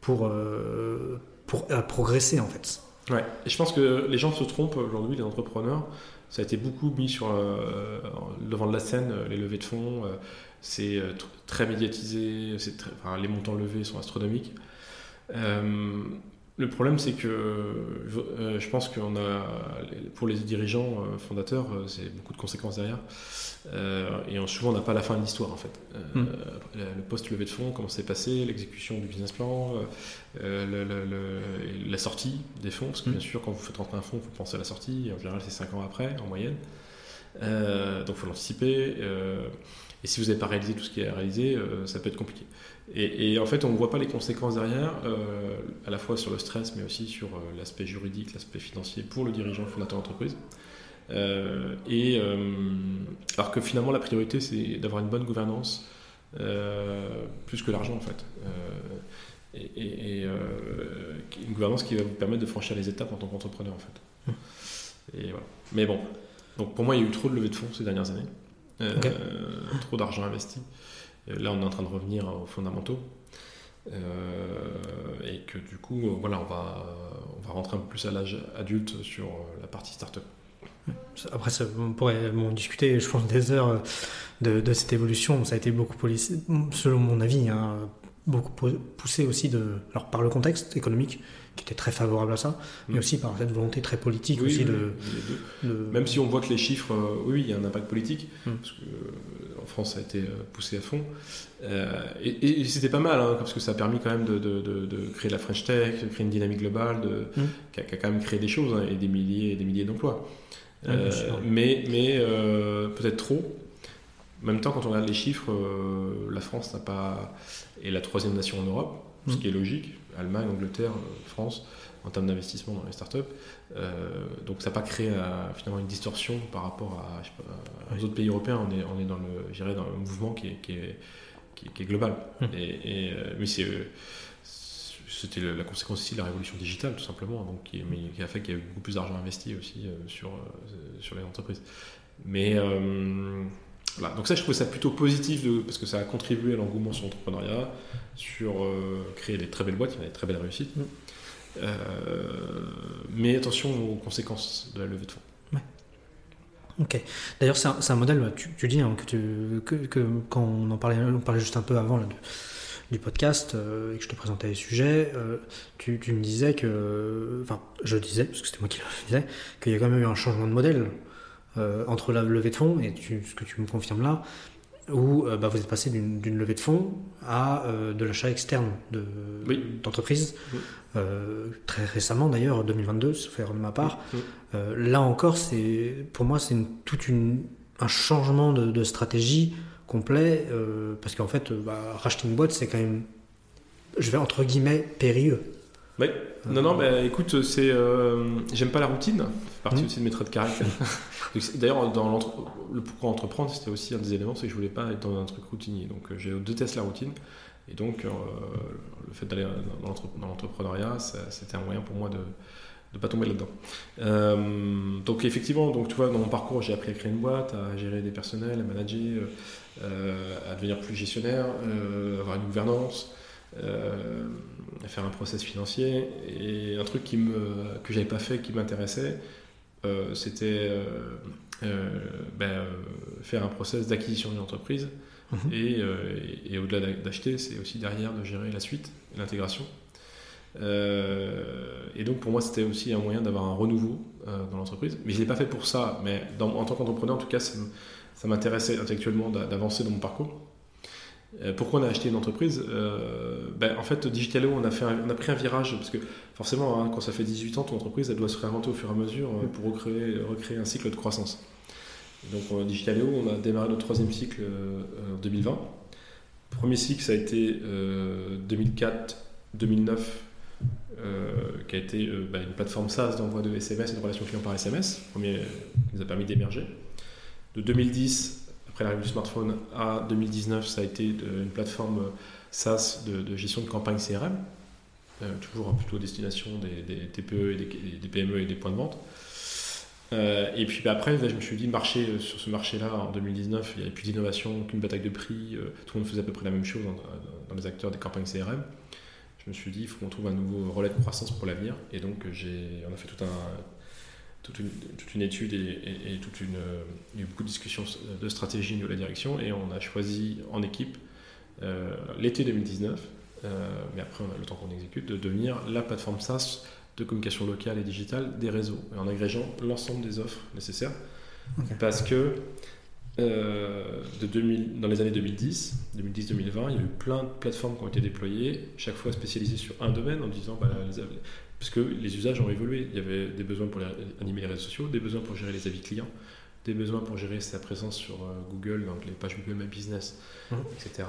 pour, euh, pour euh, progresser en fait. Ouais, et je pense que les gens se trompent aujourd'hui, les entrepreneurs. Ça a été beaucoup mis sur euh, le devant de la scène, euh, les levées de fonds. euh, c'est euh, tr- très médiatisé, c'est très- enfin, les montants levés sont astronomiques. Le problème, c'est que euh, je pense qu'on a, pour les dirigeants euh, fondateurs, euh, c'est beaucoup de conséquences derrière. Et on- souvent, on n'a pas la fin de l'histoire, en fait. Euh, Mm. Le le post-levée de fonds, comment c'est passé, l'exécution du business plan, le- le- le- la sortie des fonds, parce que Mm. bien sûr, quand vous faites rentrer un fonds, il faut penser à la sortie, et en général, c'est 5 ans après, en moyenne. Donc, il faut l'anticiper. et si vous n'avez pas réalisé tout ce qui est à réaliser, ça peut être compliqué. Et, et en fait, on ne voit pas les conséquences derrière, euh, à la fois sur le stress, mais aussi sur euh, l'aspect juridique, l'aspect financier pour le dirigeant fondateur d'entreprise. Euh, et euh, alors que finalement, la priorité, c'est d'avoir une bonne gouvernance, plus que l'argent, en fait. Et et- et, une gouvernance qui va vous permettre de franchir les étapes en tant qu'entrepreneur, en fait. Et voilà. Mais bon, donc pour moi, il y a eu trop de levées de fonds ces dernières années, trop d'argent investi. Et là, on est en train de revenir aux fondamentaux. Euh, et que du coup, euh, voilà, on va, on va rentrer un peu plus à l'âge adulte sur euh, la partie start-up. Après, on pourrait discuter, je pense, des heures euh, de, cette évolution. Ça a été beaucoup, selon mon avis, hein, beaucoup po- poussé aussi de, alors, par le contexte économique, qui était très favorable à ça, mais Mm. aussi par cette volonté très politique Oui, aussi oui, de, Même si on voit que les chiffres, euh, oui, il y a un impact politique, Mm. parce que euh, en France, ça a été euh, poussé à fond. Euh, et et c'était pas mal, hein, parce que ça a permis quand même de, de- de- créer la French Tech, de créer une dynamique globale, de, Mm. qui, a, qui a quand même créé des choses, hein, et des milliers et des milliers d'emplois. Mais mais peut-être trop. En même temps, quand on regarde les chiffres, la France n'a pas est la troisième nation en Europe, ce Mm. qui est logique. Allemagne, Angleterre, euh, France, en termes d'investissement dans les startups. Euh, donc ça n'a pas créé euh, finalement une distorsion par rapport à, je sais pas, aux Oui. autres pays européens. On est, on est dans, le, dans un mouvement qui est, qui est, qui est- qui est global. Mm. Et, et, mais c'est, c'était le- la conséquence aussi de la révolution digitale, tout simplement, donc, qui, mais qui a fait qu'il y a eu beaucoup plus d'argent investi aussi euh, sur, euh, sur les entreprises. Mais euh, voilà. donc ça, je trouve ça plutôt positif de- parce que ça a contribué à l'engouement sur l'entrepreneuriat, sur euh, créer des très belles boîtes, il y a des très belles réussites. Mm. Euh, mais attention aux conséquences de la levée de fonds. Ok. D'ailleurs, c'est un, modèle, bah, tu, tu dis hein, que, tu, que, que quand on en parlait, on parlait juste un peu avant là, de- du podcast euh, et que je te présentais les sujets, euh, tu, tu me disais que, enfin, je disais, parce que c'était moi qui le disais, qu'il y a quand même eu un changement de modèle entre la levée de fonds et tu- ce que tu me confirmes là. où bah, vous êtes passé d'une levée de fonds à de l'achat externe d'entreprises. De, oui. très récemment d'ailleurs, 2022, sauf erreur de ma part. là encore, pour moi, c'est tout un changement de, stratégie complet, parce qu'en fait, bah, racheter une boîte, c'est quand même, je vais entre guillemets, périlleux. Oui. Non, non, bah, écoute, c'est, euh, j'aime pas la routine. C'est partie mmh. aussi de mes traits de caractère. D'ailleurs, dans le pourquoi entreprendre, c'était aussi un des éléments, c'est que je voulais pas être dans un truc routinier. Donc, euh, je déteste la routine. Et donc, euh, le fait d'aller dans l'entrepreneuriat, c'était un moyen pour moi de ne pas tomber là-dedans. donc, effectivement, donc, tu vois, dans mon parcours, j'ai appris à créer une boîte, à gérer des personnels, à manager, à devenir plus gestionnaire, avoir une gouvernance. Euh, faire un process financier. Et un truc qui me, que j'avais pas fait, qui m'intéressait, euh, c'était euh, ben, faire un process d'acquisition d'une entreprise. Mhm. Et, et, au-delà d'acheter, c'est aussi derrière de gérer la suite, l'intégration. et donc pour moi, c'était aussi un moyen d'avoir un renouveau dans l'entreprise. Mais je ne l'ai pas fait pour ça. Mais en tant qu'entrepreneur, en tout cas, ça m'intéressait intellectuellement d'avancer dans mon parcours. Euh, pourquoi on a acheté une entreprise euh, ben, En fait, Digitalo, on a, fait on a pris un virage, parce que forcément, hein, quand ça fait 18 ans, ton entreprise, elle doit se réinventer au fur et à mesure euh, pour recréer, recréer un cycle de croissance. donc, Digitalo, on a démarré notre troisième cycle en 2020. Le premier cycle, ça a été 2004-2009, qui a été ben, une plateforme SaaS d'envoi de SMS et de relations clients par SMS, premier qui nous a permis d'émerger. De 2010 après l'arrivée du smartphone à 2019, ça a été une plateforme euh, SaaS de, gestion de campagne CRM, euh, toujours plutôt destination des, TPE et des, PME et des points de vente. Euh, et puis bah, après, je me suis dit, marché, sur ce marché-là, en 2019, il n'y avait plus d'innovation, qu'une bataille de prix, tout le monde faisait à peu près la même chose dans, les acteurs des campagnes CRM. Je me suis dit, il faut qu'on trouve un nouveau relais de croissance pour l'avenir. Et donc, on a fait tout un, toute une, étude et, toute une, il y a eu beaucoup de discussions de stratégie de la direction et on a choisi en équipe euh, l'été 2019, euh, mais après on a le temps qu'on exécute, de devenir la plateforme SaaS de communication locale et digitale des réseaux, en agrégeant l'ensemble des offres nécessaires. Parce que euh, de 2000, dans les années 2010, 2010-2020, il y a eu plein de plateformes qui ont été déployées, chaque fois spécialisées sur un domaine, en disant bah, parce que les usages ont évolué. Il y avait des besoins pour animer les réseaux sociaux, des besoins pour gérer les avis clients, des besoins pour gérer sa présence sur euh, Google, donc les pages Google My Business, mmh. etc.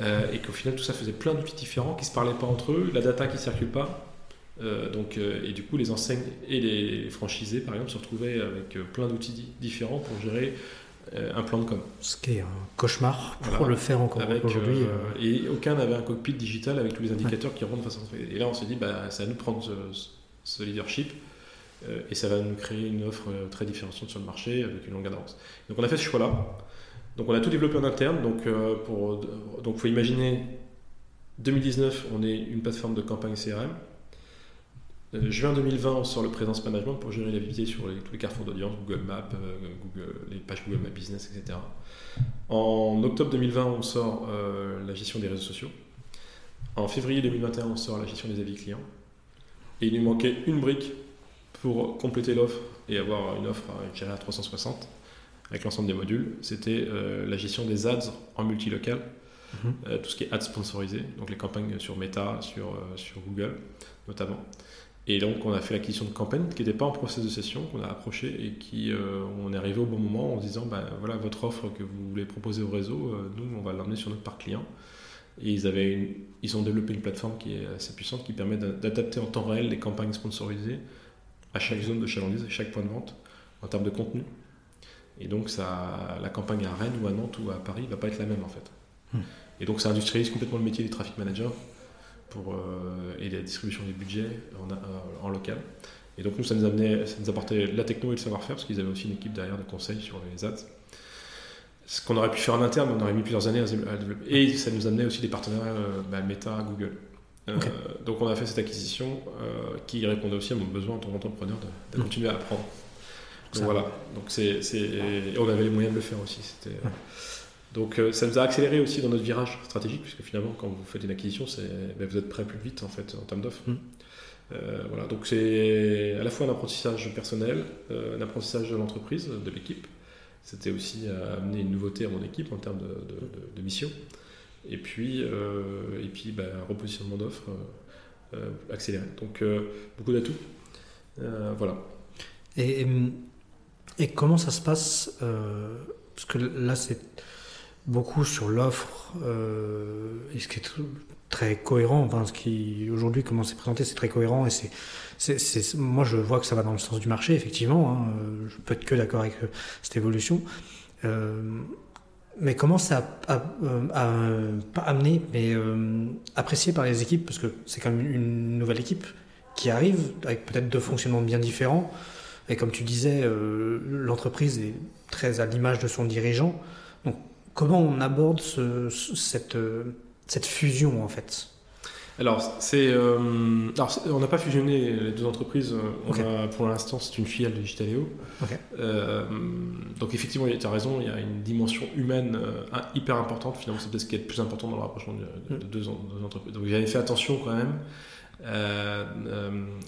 Euh, et qu'au final, tout ça faisait plein d'outils différents qui ne se parlaient pas entre eux, la data qui ne circule pas. Euh, donc, et du coup, les enseignes et les franchisés, par exemple, se retrouvaient avec plein d'outils différents pour gérer un plan de com. Ce qui est un cauchemar pour le faire encore aujourd'hui. Euh, euh. Et aucun n'avait un cockpit digital avec tous les indicateurs qui rentrent face à Et là, on s'est dit, bah, ça va nous prendre ce, leadership et ça va nous créer une offre très différenciante sur le marché avec une longue avance. Donc on a fait ce choix-là. Donc on a tout développé en interne. Donc il donc faut imaginer 2019, on est une plateforme de campagne CRM. Euh, juin 2020, on sort le présence management pour gérer la visibilité sur tous les carrefours d'audience, Google Maps, euh, Google, les pages Google Maps Business, etc. En octobre 2020, on sort euh, la gestion des réseaux sociaux. En février 2021, on sort la gestion des avis clients. Et il nous manquait une brique pour compléter l'offre et avoir une offre à 360 avec l'ensemble des modules. C'était la gestion des ads en multilocal. Mm-hmm. tout ce qui est ads sponsorisé, donc les campagnes sur Meta, sur, sur Google notamment. Et donc, on a fait l'acquisition de campagne qui n'était pas en process de session, qu'on a approché et qui, euh, on est arrivé au bon moment en se disant, ben, voilà, votre offre que vous voulez proposer au réseau, euh, nous, on va l'emmener sur notre parc client. Et ils, avaient ils ont développé une plateforme qui est assez puissante, qui permet d'adapter en temps réel les campagnes sponsorisées à chaque zone de chalandise, à chaque point de vente, en termes de contenu. Et donc, ça, la campagne à Rennes ou à Nantes ou à Paris ne va pas être la même, en fait. Hmm. Et donc, ça industrialise complètement le métier des traffic managers pour, euh, et la distribution des budgets en, euh, en, local. Et donc nous, ça nous, amenait, ça nous apportait la techno et le savoir-faire, parce qu'ils avaient aussi une équipe derrière de conseils sur les ads. Ce qu'on aurait pu faire en interne, on aurait mis plusieurs années à développer. Et ça nous amenait aussi des partenariats euh, bah, Meta, Google. donc on a fait cette acquisition qui répondait aussi à mon besoin en tant qu'entrepreneur de, mm. continuer à apprendre. Donc voilà, donc c'est, on avait les moyens de le faire aussi. C'était, donc euh, ça nous a accéléré aussi dans notre virage stratégique, puisque finalement, quand vous faites une acquisition, ben, vous êtes prêt plus vite en fait en termes d'offres. Mm. Euh, voilà, donc c'est à la fois un apprentissage personnel, euh, un apprentissage de l'entreprise, de l'équipe, c'était aussi amener une nouveauté à mon équipe en termes de, mission. Et puis, et puis bah, repositionnement d'offres accéléré. Donc, beaucoup d'atouts. voilà. Et, et, comment ça se passe Parce que là, c'est beaucoup sur l'offre, et ce qui est très cohérent. Enfin, ce qui aujourd'hui comment c'est présenté, c'est très cohérent et c'est, c'est, moi je vois que ça va dans le sens du marché effectivement. Hein, je peux être que d'accord avec euh, cette évolution. Euh, mais comment ça a, pas amené, mais euh, apprécié par les équipes? Parce que c'est quand même une nouvelle équipe qui arrive avec peut-être deux fonctionnements bien différents. Et comme tu disais, l'entreprise est très à l'image de son dirigeant. Donc, comment on aborde ce, cette cette fusion en fait? Alors, c'est, euh, on n'a pas fusionné les deux entreprises. On pour l'instant, c'est une filiale de Digitaléo. Euh, donc, effectivement, tu as raison, il y a une dimension humaine euh, hyper importante. Finalement, c'est peut-être ce qui est le plus important dans le rapprochement de, mm. deux, entreprises. Donc, j'avais fait attention quand même,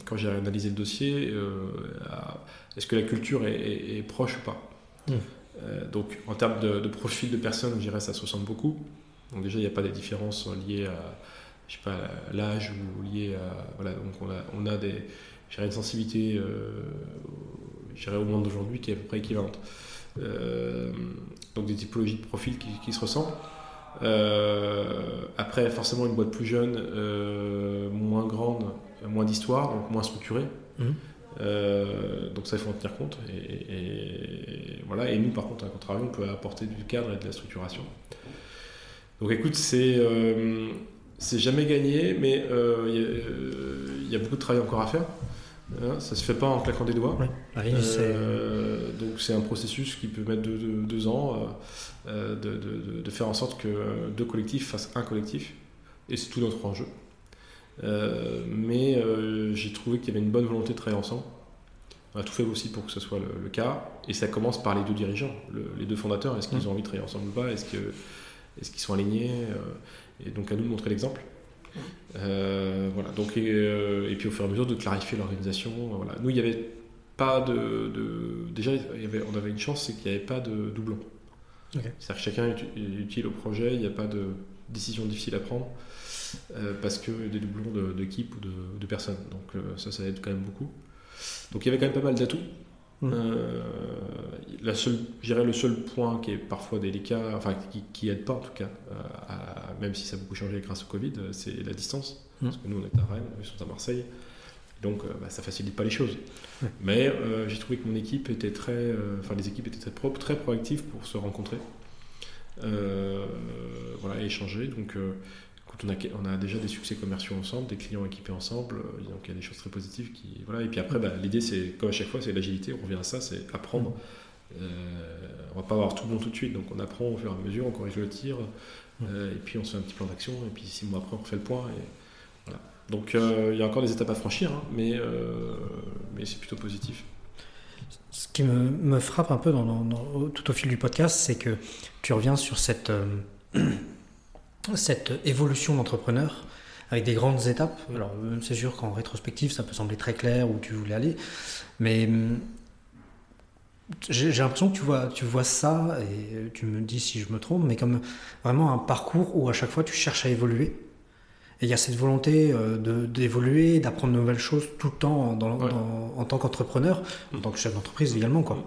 quand j'ai analysé le dossier, est-ce que la culture est, proche ou pas? Mm. Donc, en termes de, profil de personnes, je dirais ça se ressemble beaucoup. Donc déjà, il n'y a pas des différences liées à, l'âge ou liées à... Voilà, donc on a, on a des, une sensibilité, euh, au monde d'aujourd'hui qui est à peu près équivalente. Euh, donc des typologies de profils qui, se ressemblent. Euh, après, forcément, une boîte plus jeune, euh, moins grande, moins d'histoire, donc moins structurée. Mmh. Donc ça, il faut en tenir compte. Et, voilà. Et nous, par contre, à contrario, on peut apporter du cadre et de la structuration. Donc écoute, c'est euh, jamais gagné, mais il euh, euh, y, a beaucoup de travail encore à faire. Hein, ça se fait pas en claquant des doigts. Ah donc c'est un processus qui peut mettre deux, ans de, de, de, faire en sorte que deux collectifs fassent un collectif. Et c'est tout notre enjeu. Mais j'ai trouvé qu'il y avait une bonne volonté de travailler ensemble. On a tout fait aussi pour que ce soit le, cas. Et ça commence par les deux dirigeants, les deux fondateurs. Est-ce qu'ils mmh. ont envie de travailler ensemble ou pas? Est-ce qu'ils sont alignés euh, Et donc à nous de montrer l'exemple. Euh, voilà. Donc, euh, et, puis au fur et à mesure de clarifier l'organisation. Voilà. Nous, il n'y avait pas de, déjà, il y avait, on avait une chance, c'est qu'il n'y avait pas de doublons. C'est-à-dire que chacun est, utile au projet, il n'y a pas de décision difficile à prendre parce que des doublons d'équipe ou de, de, personnes. Donc ça, ça aide quand même beaucoup. Donc il y avait quand même pas mal d'atouts. Mmh. Euh, la seule, le seul point qui est parfois délicat, enfin qui, qui aide pas en tout cas, euh, même si ça a beaucoup changé grâce au Covid, euh, c'est la distance. Mmh. Parce que nous on est à Rennes, eux sont à Marseille. Donc bah, ça facilite pas les choses. Mais j'ai trouvé que mon équipe était très, enfin les équipes étaient très propres, très proactives pour se rencontrer, voilà, et échanger. Donc on a, déjà des succès commerciaux ensemble, des clients équipés ensemble, euh, donc il y a des choses très positives qui voilà. Et puis après, bah, l'idée c'est comme à chaque fois, c'est l'agilité. On revient à ça, c'est apprendre. Euh, on va pas avoir tout bon tout de suite, donc on apprend au fur et à mesure, on corrige le tir, euh, et puis on se fait un petit plan d'action, et puis six mois après on refait le point. Et, voilà. Donc il y a encore des étapes à franchir, hein, mais, mais c'est plutôt positif. Ce qui me, frappe un peu dans, tout au fil du podcast, c'est que tu reviens sur cette cette évolution d'entrepreneur avec des grandes étapes. Alors, c'est sûr qu'en rétrospective, ça peut sembler très clair où tu voulais aller, mais hum, j'ai l'impression que tu vois, tu vois ça, et tu me dis si je me trompe, mais comme vraiment un parcours où à chaque fois tu cherches à évoluer. Et il y a cette volonté euh, d'évoluer, d'apprendre de nouvelles choses tout le temps en tant qu'entrepreneur, en tant que chef d'entreprise également. Quoi.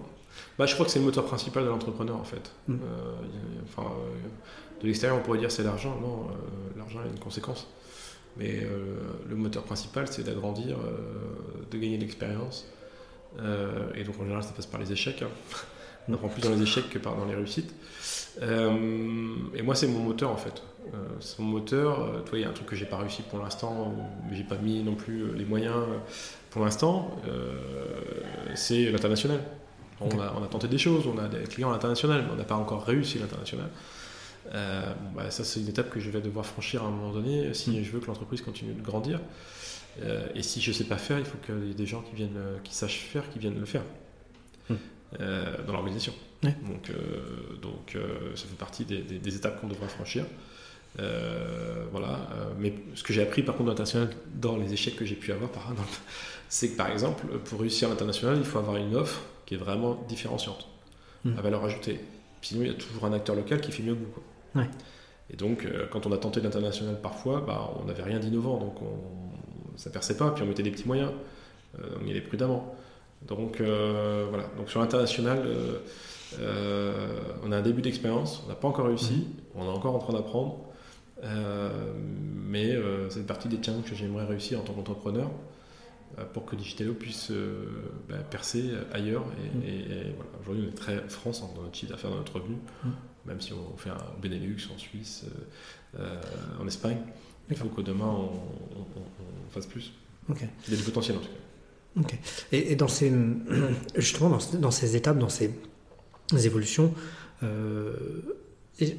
Bah, je crois que c'est le moteur principal de l'entrepreneur en fait. Mm. Euh, enfin, de l'extérieur, on pourrait dire c'est l'argent. Non, euh, l'argent a une conséquence. Mais euh, le moteur principal, c'est d'agrandir, euh, de gagner de l'expérience. et donc en général, ça passe par les échecs. Hein. On apprend plus dans les échecs que par dans les réussites. et moi, c'est mon moteur en fait. c'est mon moteur. toi, il y a un truc que j'ai pas réussi pour l'instant, mais j'ai pas mis non plus les moyens pour l'instant. c'est l'international. On, a, on, a, tenté des choses, on a des clients à l'international, mais on n'a pas encore réussi l'international. Euh, bah, ça, c'est une étape que je vais devoir franchir à un moment donné si je veux que l'entreprise continue de grandir. Euh, et si je ne sais pas faire, il faut qu'il y ait des gens qui, viennent, euh, qui sachent faire, qui viennent le faire mm. dans l'organisation. Donc, donc ça fait partie des, étapes qu'on devra franchir. voilà. mais ce que j'ai appris par contre international dans les échecs que j'ai pu avoir, par exemple, c'est que par exemple, pour réussir à l'international, il faut avoir une offre qui est vraiment différenciante. Mm. à valeur ajoutée. Sinon, il y a toujours un acteur local qui fait mieux que vous. quoi. Ouais. Et donc, euh, quand on a tenté l'international parfois, bah, on n'avait rien d'innovant, donc on, ça perçait pas, puis on mettait des petits moyens, euh, on y allait prudemment. Donc euh, voilà, donc sur l'international, euh, on a un début d'expérience, on n'a pas encore réussi, on est encore en train d'apprendre, mais c'est partie des challenges que j'aimerais réussir en tant qu'entrepreneur pour que Digitalo puisse bah, percer ailleurs. Et, Mm. et- et voilà. Aujourd'hui, on est très France dans notre chiffre d'affaires, dans notre revenu, Mm. Même si on fait un Benelux, en Suisse, euh, euh, en Espagne. Il faut que demain on, on- on- on fasse plus. Il y a du potentiel en tout cas. Et, et dans ces, justement, dans, ces- dans ces étapes, dans ces évolutions, euh, et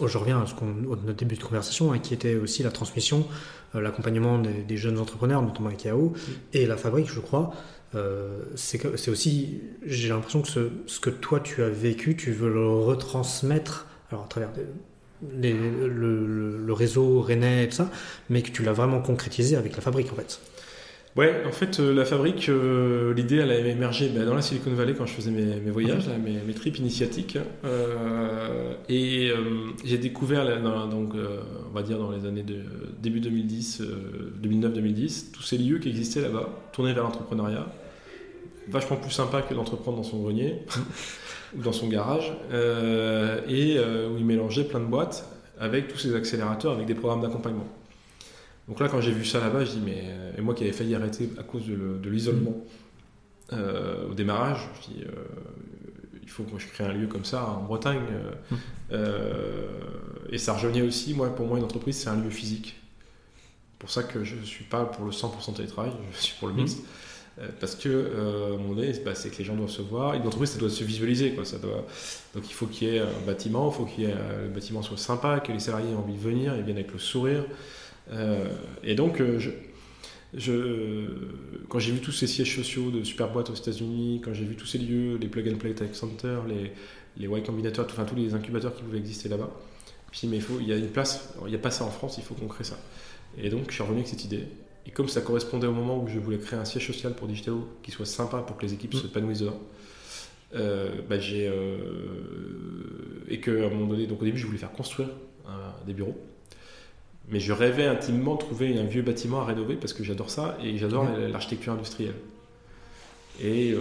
oh, je reviens à ce qu'on, notre début de conversation, hein, qui était aussi la transmission, euh, l'accompagnement des, des jeunes entrepreneurs, notamment Yahoo, et la fabrique, je crois. Euh, c'est, aussi, j'ai l'impression que ce, que toi tu as vécu, tu veux le retransmettre, alors à travers le- le réseau rennais et tout ça, mais que tu l'as vraiment concrétisé avec la fabrique en fait. Ouais, en fait, euh, la fabrique, euh, l'idée, elle avait émergé bah, dans la Silicon Valley quand je faisais mes, voyages, mes, mes trips initiatiques. Euh, et j'ai découvert, dans- donc, on va dire dans les années de début 2010, euh, 2009-2010, tous ces lieux qui existaient là-bas, tournés vers l'entrepreneuriat, vachement plus sympa que d'entreprendre dans son grenier ou dans son garage, et où ils mélangeaient plein de boîtes avec tous ces accélérateurs, avec des programmes d'accompagnement. Donc là, quand j'ai vu ça là-bas, je dis, mais euh, et moi qui avais failli arrêter à cause de, le- de l'isolement euh, au démarrage, je dis, euh, il faut que je crée un lieu comme ça en Bretagne. euh, euh, et ça rejoignait aussi, moi, pour moi, une entreprise, c'est un lieu physique. pour ça que je ne suis pas pour le 100% télétravail, je suis pour le mix. Euh, parce que, à moment donné, bah, c'est que les gens doivent se voir. Une entreprise, ça doit se visualiser. Quoi. Ça doit... Donc il faut qu'il y ait un bâtiment, il faut que le bâtiment soit sympa, que les salariés aient envie de venir, ils viennent avec le sourire. Euh, et donc, euh, je, je, quand j'ai vu tous ces sièges sociaux de super boîtes aux États-Unis, quand j'ai vu tous ces lieux, les plug and play tech center, les, les Y Combinator, tout, enfin, tous les incubateurs qui pouvaient exister là-bas, je me suis dit, mais il, faut, il y a une place, il n'y a pas ça en France, il faut qu'on crée ça. Et donc, je suis revenu avec cette idée. Et comme ça correspondait au moment où je voulais créer un siège social pour Digitalo qui soit sympa pour que les équipes Mm. s'épanouissent dedans, euh, bah, j'ai euh, et que à un moment donné, donc au début, je voulais faire construire des bureaux, mais je rêvais intimement de trouver un vieux bâtiment à rénover parce que j'adore ça et j'adore l'architecture industrielle. Et euh,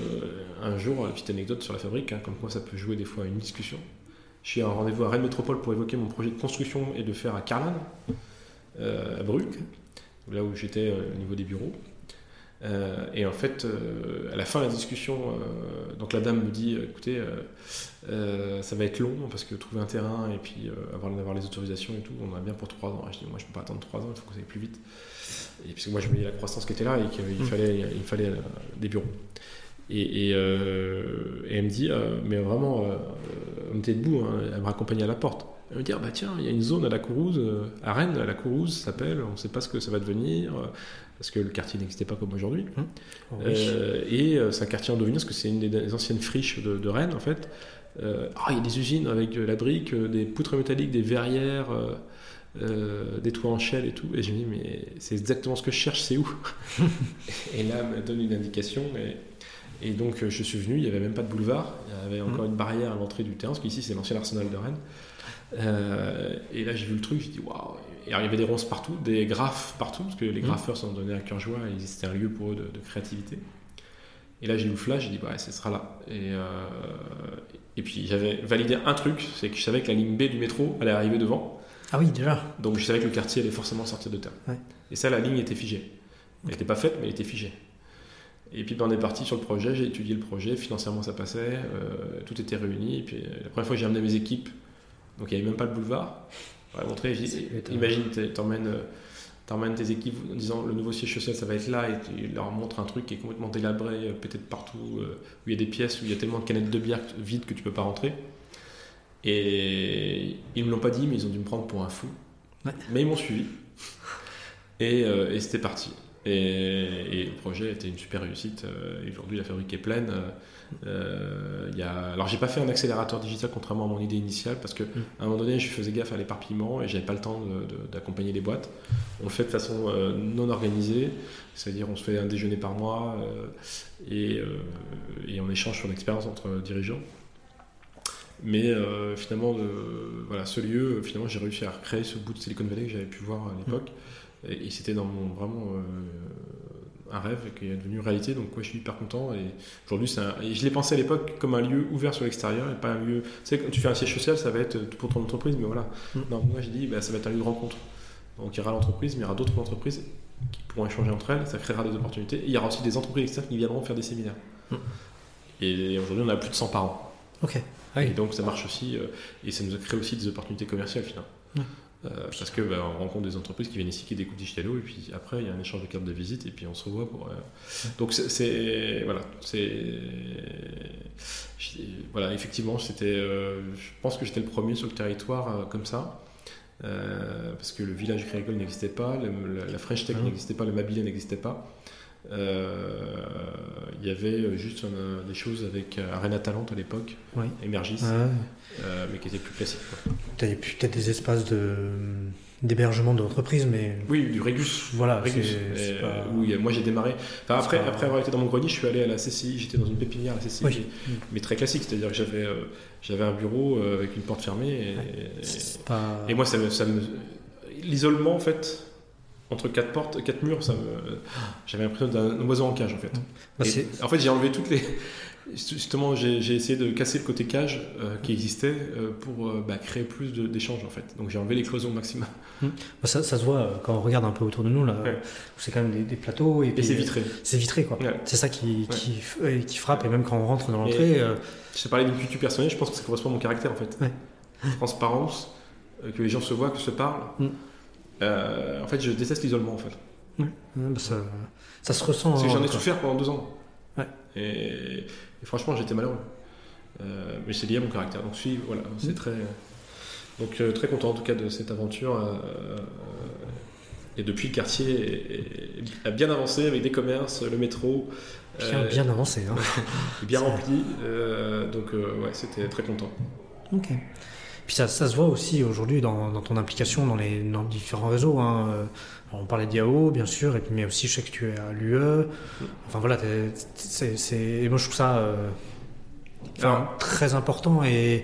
un jour, une petite anecdote sur la fabrique, hein, comme quoi ça peut jouer des fois à une discussion. Je suis à un rendez-vous à Rennes Métropole pour évoquer mon projet de construction et de faire à Carlan, euh, à Bruck, là où j'étais euh, au niveau des bureaux. Euh, et en fait, euh, à la fin de la discussion, euh, donc la dame me dit écoutez, ça va être long parce que trouver un terrain et puis avoir, avoir les autorisations et tout, on en a bien pour trois ans. Et je dis moi, je peux pas attendre trois ans, il faut que ça aille plus vite. Et puisque moi, je voyais la croissance qui était là et qu'il Mm. fallait, il fallait des bureaux. Et, et, et elle me dit, mais vraiment, on était debout, hein, elle me raccompagnait à la porte. Elle me dit, ah bah tiens, il y a une zone à la Courouse, euh, à Rennes, à la Courouse, ça s'appelle, on ne sait pas ce que ça va devenir, parce que le quartier n'existait pas comme aujourd'hui. Oh, oui. Euh, et euh, c'est un quartier en devenir, parce que c'est une des, anciennes friches de, de Rennes, en fait. Euh, ah, il y a des usines avec euh, la brique, des poutres métalliques, des verrières, euh, des toits en chêne et tout. Et je me dis, mais c'est exactement ce que je cherche, c'est où? Et là, elle me donne une indication. Et, et donc, je suis venu, il n'y avait même pas de boulevard, il y avait encore une barrière à l'entrée du terrain, parce qu'ici, c'est l'ancien arsenal de Rennes. Et là, j'ai vu le truc, j'ai dit, waouh Et alors, il y avait des ronces partout, des graphes partout, parce que les Mhm. graffeurs s'en donnaient à cœur joie, et c'était un lieu pour eux de, de créativité. Et là, j'ai eu le flash, j'ai dit, ouais, ce sera là. Et, euh, et puis, j'avais validé un truc, c'est que je savais que la ligne B du métro allait arriver devant. Ah oui, déjà. Donc, je savais que le quartier allait forcément sortir de terre. Ouais. Et ça, la ligne était figée. Elle n'était pas faite, mais elle était figée. Et puis, ben, on est parti sur le projet, j'ai étudié le projet, financièrement, ça passait, euh, tout était réuni. Et puis, la première fois que j'ai amené mes équipes, donc il n'y avait même pas de boulevard, montrer, imagine, t'emmènes. euh, T'emmènes tes équipes en disant le nouveau siège social ça va être là et tu leur montres un truc qui est complètement délabré, euh, pété de partout, euh, où il y a des pièces, où il y a tellement de canettes de bière vides que tu peux pas rentrer. Et ils me l'ont pas dit, mais ils ont dû me prendre pour un fou. Ouais. Mais ils m'ont suivi. Et, euh, et c'était parti. Et, et, le projet était une super réussite. Et aujourd'hui, la fabrique est pleine. Euh, y a... Alors, j'ai pas fait un accélérateur digital contrairement à mon idée initiale parce que mm. à un moment donné, je faisais gaffe à l'éparpillement et j'avais pas le temps d'accompagner les boîtes. On le fait de façon non organisée, c'est-à-dire on se fait un déjeuner par mois et, et on échange sur l'expérience entre dirigeants. Mais euh, finalement, voilà, ce lieu, finalement, j'ai réussi à recréer ce bout de Silicon Valley que j'avais pu voir à l'époque. Mm. Et, c'était dans mon, vraiment euh, un rêve qui est devenu réalité. Donc, moi, je suis hyper content. Et aujourd'hui, je l'ai pensé à l'époque comme un lieu ouvert sur l'extérieur et pas un lieu. Tu sais, quand tu fais un siège social, ça va être pour ton entreprise, mais voilà. Mm. Non, moi, j'ai dit, bah, ça va être un lieu de rencontre. Donc, il y aura l'entreprise, mais il y aura d'autres entreprises qui pourront échanger entre elles. Ça créera des opportunités. Et il y aura aussi des entreprises externes qui viendront faire des séminaires. Mm. Et aujourd'hui, on a plus de 100 par an. Ok. Et donc ça marche aussi, euh, et ça nous crée aussi des opportunités commerciales finalement. Euh, parce que bah, on rencontre des entreprises qui viennent ici qui découpent Digitalo et puis après il y a un échange de cartes de visite et puis on se revoit pour. Euh, donc c'est voilà c'est voilà effectivement c'était je pense que j'étais le premier sur le territoire comme ça parce que le village agricole n'existait pas, la French Tech n'existait pas, le Mabilé n'existait pas. Euh, il y avait juste euh, des choses avec euh, Arena Talent à l'époque, oui. Emergis, mais qui étaient plus classiques. Tu avais peut-être des espaces de d'hébergement d'entreprise, mais oui, du Régus. Voilà, Régus. moi j'ai démarré. Enfin, après, après avoir été dans mon grenier, je suis allé à la CCI. J'étais dans une pépinière à la CCI, mais très classique, c'est-à-dire que j'avais j'avais un bureau avec une porte fermée. Et, et moi, ça ça me... l'isolement en fait entre quatre portes, quatre murs, ça me... j'avais l'impression d'un oiseau en cage en fait. Bah, en fait, j'ai enlevé toutes les. Justement, j'ai essayé de casser le côté cage euh, qui existait euh, pour euh, bah, créer plus d'échanges en fait. Donc j'ai enlevé les cloisons au maximum. Mmh. Bah, ça, ça, se voit quand on regarde un peu autour de nous là. C'est quand même des, plateaux et, c'est vitré. C'est vitré quoi. C'est ça qui, qui, qui, frappe et même quand on rentre dans l'entrée. Je t'ai parlé d'une culture personnelle. Je pense que ça correspond à mon caractère en fait. Transparence, que les gens se voient, que se parlent. Mmh. Euh, en fait, je déteste l'isolement en fait. Bah, ça, ça, se ressent. J'en ai souffert pendant deux ans. Et, franchement, j'étais malheureux. Euh, mais c'est lié à mon caractère. Donc, suis, voilà, c'est mm. très. Donc, euh, très content en tout cas de cette aventure. et depuis, le quartier a bien avancé avec des commerces, le métro. Bien, bien avancé. Hein. bien rempli. donc, ouais, c'était très content. Ok. Puis ça, ça se voit aussi aujourd'hui dans, dans, ton implication dans les dans différents réseaux. Hein. Euh, on parlait d'IAO, bien sûr, et puis, mais aussi je sais que tu es à l'UE. Enfin voilà, c'est, moi je trouve ça euh, très important et,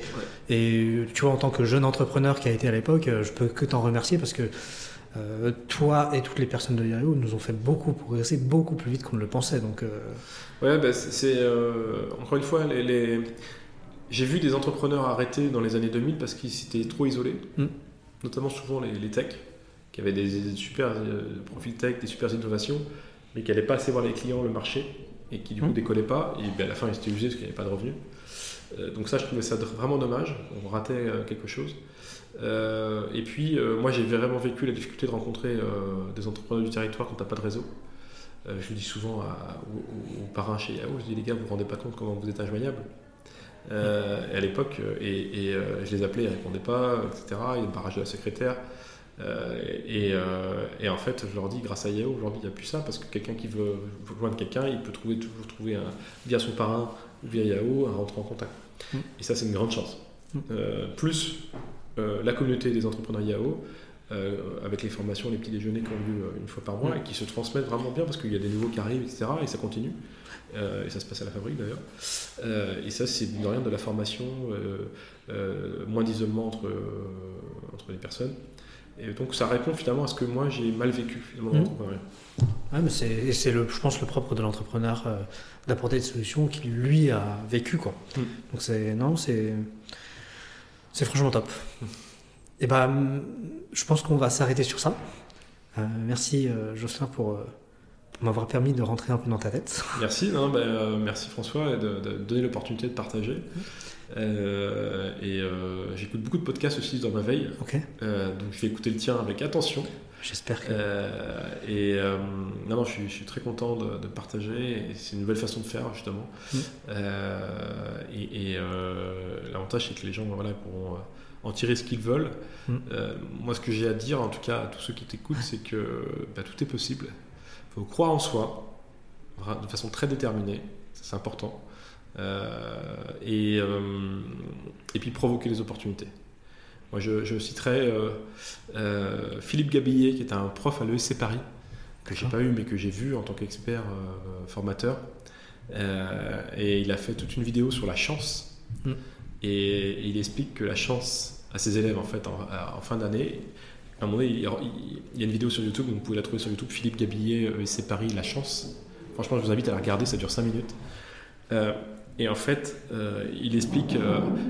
et tu vois, en tant que jeune entrepreneur qui a été à l'époque, euh, je peux que t'en remercier parce que toi et toutes les personnes de l'IAO nous ont fait beaucoup progresser beaucoup plus vite qu'on ne le pensait. Donc, Ouais, bah, c'est encore une fois les, les j'ai vu des entrepreneurs arrêter dans les années 2000 parce qu'ils s'étaient trop isolés, mm. notamment souvent les, les techs, qui avaient des, super euh, profils tech, des super innovations, mais qui n'allaient pas assez voir les clients, le marché, et qui du coup ne mm. décollaient pas, et ben, à la fin ils étaient usés parce qu'il n'y avait pas de revenus. Euh, donc ça, je trouvais ça vraiment dommage, on ratait euh, quelque chose. et puis, moi j'ai vraiment vécu la difficulté de rencontrer des entrepreneurs du territoire quand tu n'as pas de réseau. je le dis souvent aux, parrains chez Yahoo, je dis les gars, vous ne vous rendez pas compte comment vous êtes injoignable à l'époque, euh, et, euh, je les appelais, ils ne répondaient pas, etc. Il y a le barrage de la secrétaire. Et, et, en fait, je leur dis, grâce à Yahoo, aujourd'hui, il n'y a plus ça, parce que quelqu'un qui veut joindre quelqu'un, il peut trouver, toujours trouver un, via son parrain ou via Yahoo un rentrant en contact. Mm. Et ça, c'est une grande chance. Mm. plus la communauté des entrepreneurs Yahoo, avec les formations, les petits déjeuners qu'on a lieu une fois par mois, mm. et qui se transmettent vraiment bien, parce qu'il y a des nouveaux qui arrivent, etc. Et ça continue. Euh, et ça se passe à la fabrique d'ailleurs. Euh, et ça, c'est de rien de la formation, euh, moins d'isolement entre, entre les personnes. Et donc ça répond finalement à ce que moi j'ai mal vécu finalement mmh. Ouais, mais c'est, c'est le, je pense le propre de l'entrepreneur d'apporter des solutions qu'il lui a vécu quoi. Mmh. Donc c'est non c'est c'est franchement top. Mmh. Et ben je pense qu'on va s'arrêter sur ça. merci Jocelyn pour m'avoir permis de rentrer un peu dans ta tête. Merci, non, bah, euh, merci François de, de donner l'opportunité de partager. Euh, et euh, j'écoute beaucoup de podcasts aussi dans ma veille. Donc je vais écouter le tien avec attention. J'espère que. et non, non, je suis, je suis, très content de, partager. C'est une nouvelle façon de faire justement. Mm. et, l'avantage c'est que les gens voilà, pourront en tirer ce qu'ils veulent. Mm. moi, ce que j'ai à dire, en tout cas à tous ceux qui t'écoutent, c'est que bah, tout est possible. Faut croire en soi de façon très déterminée, c'est important, et, et puis provoquer les opportunités. Moi, je, citerai Philippe Gabillet, qui est un prof à l'ESC Paris, que j'ai pas eu, mais que j'ai vu en tant qu'expert formateur. et il a fait toute une vidéo sur la chance. Mm. Et, il explique que la chance à ses élèves, en fait, en, fin d'année, un moment donné, il, y a une vidéo sur YouTube, vous pouvez la trouver sur YouTube, Philippe Gabillet, euh, c'est Paris, La Chance. Franchement, je vous invite à la regarder, ça dure 5 minutes. Euh, et en fait, euh, il explique,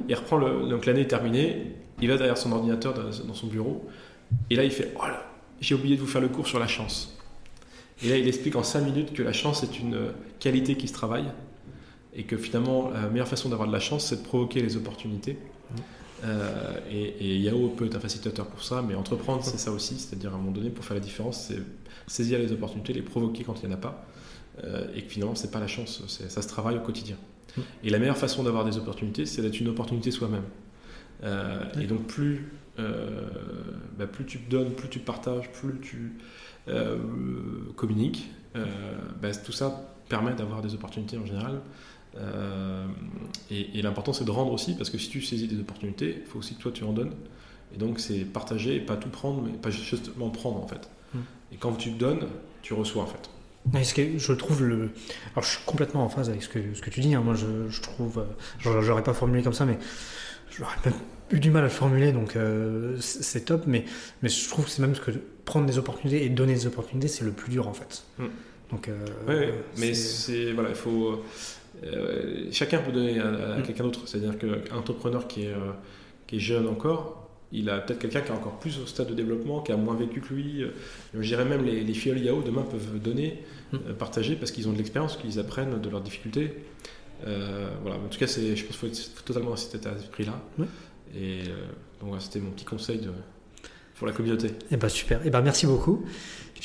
il reprend le, donc l'année est terminée, il va derrière son ordinateur dans, son bureau, et là il fait, oh j'ai oublié de vous faire le cours sur la chance. Et là, il explique en 5 minutes que la chance est une qualité qui se travaille, et que finalement la meilleure façon d'avoir de la chance c'est de provoquer les opportunités mmh. Euh, et, Yao peut être un facilitateur pour ça mais entreprendre c'est ça aussi c'est à dire à un moment donné pour faire la différence c'est saisir les opportunités les provoquer quand il n'y en a pas euh, et que finalement c'est pas la chance ça se travaille au quotidien mmh. et la meilleure façon d'avoir des opportunités c'est d'être une opportunité soi-même euh, et donc plus bah, plus tu donnes plus tu partages plus tu communiques bah, tout ça permet d'avoir des opportunités en général euh, et, l'important c'est de rendre aussi, parce que si tu saisis des opportunités, il faut aussi que toi tu en donnes. Et donc c'est partager, pas tout prendre, mais pas justement prendre en fait. Hmm. Et quand tu donnes, tu reçois en fait. Est-ce que je trouve le. Alors je suis complètement en phase avec ce que, ce que tu dis. Hein. Moi je, je trouve. Euh, j'aurais pas formulé comme ça, mais j'aurais même eu du mal à le formuler, donc euh, c'est top. Mais, mais je trouve que c'est même ce que prendre des opportunités et donner des opportunités, c'est le plus dur en fait. Hmm. Donc, oui, mais c'est. Voilà, il faut euh, chacun peut donner à, mm. quelqu'un d'autre. C'est-à-dire qu'un entrepreneur qui est, euh, qui est jeune encore, il a peut-être quelqu'un qui est encore plus au stade de développement, qui a moins vécu que lui. Euh, je dirais même les, les filles Yahoo demain peuvent donner, mm. partager parce qu'ils ont de l'expérience, qu'ils apprennent de leurs difficultés. voilà. En tout cas, c'est, je pense qu'il faut être totalement dans cet état d'esprit-là. Et donc c'était mon petit conseil de, pour la communauté. Et eh ben super. Et eh ben merci beaucoup.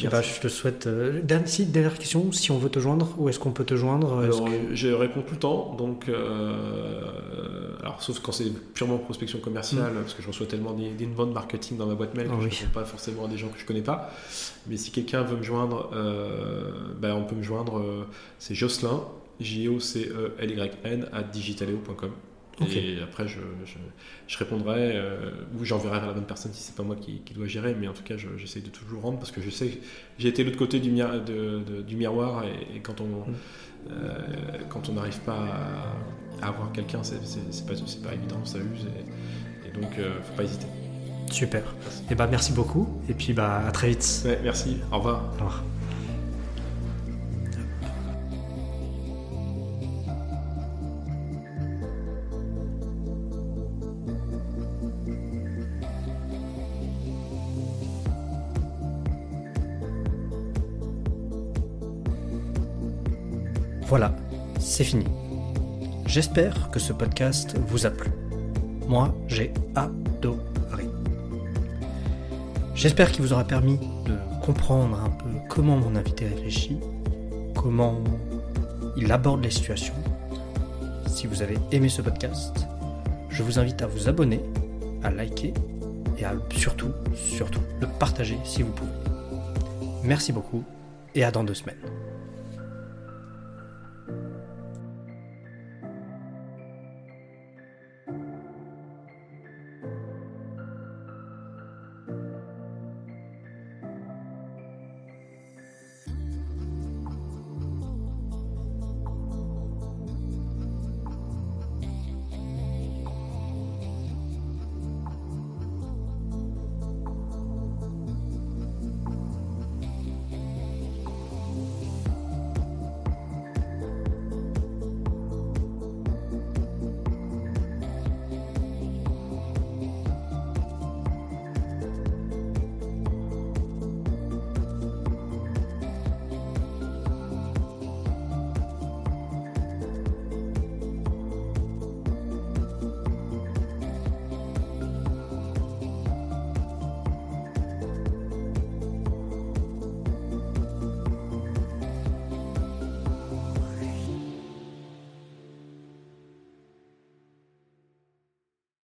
Ben, je te souhaite. Euh, dernière, question, si on veut te joindre, où est-ce qu'on peut te joindre alors, Je réponds tout le temps, donc euh, alors sauf quand c'est purement prospection commerciale, mm. parce que je reçois tellement d'inbound marketing dans ma boîte mail que je ne réponds pas forcément à des gens que je connais pas. Mais si quelqu'un veut me joindre, euh, ben, on peut me joindre. c'est Jocelyn, J-O-C-E-L-Y-N, à digitaleo.com. Et après, je, je, répondrai euh, ou j'enverrai vers la bonne personne si c'est pas moi qui, qui, dois gérer. Mais en tout cas, j'essaie de toujours rendre parce que je sais que j'ai été de l'autre côté du, de, du miroir et, quand on mm. euh, quand on n'arrive pas à, avoir quelqu'un, c'est pas, pas évident, ça use et, donc euh, faut pas hésiter. Super. Et bah merci beaucoup et puis bah à très vite. Ouais, merci. Au revoir. Au revoir. Voilà, c'est fini. J'espère que ce podcast vous a plu. Moi, j'ai adoré. J'espère qu'il vous aura permis de comprendre un peu comment mon invité réfléchit, comment il aborde les situations. Si vous avez aimé ce podcast, je vous invite à vous abonner, à liker et à surtout, surtout, le partager si vous pouvez. Merci beaucoup et à dans deux semaines.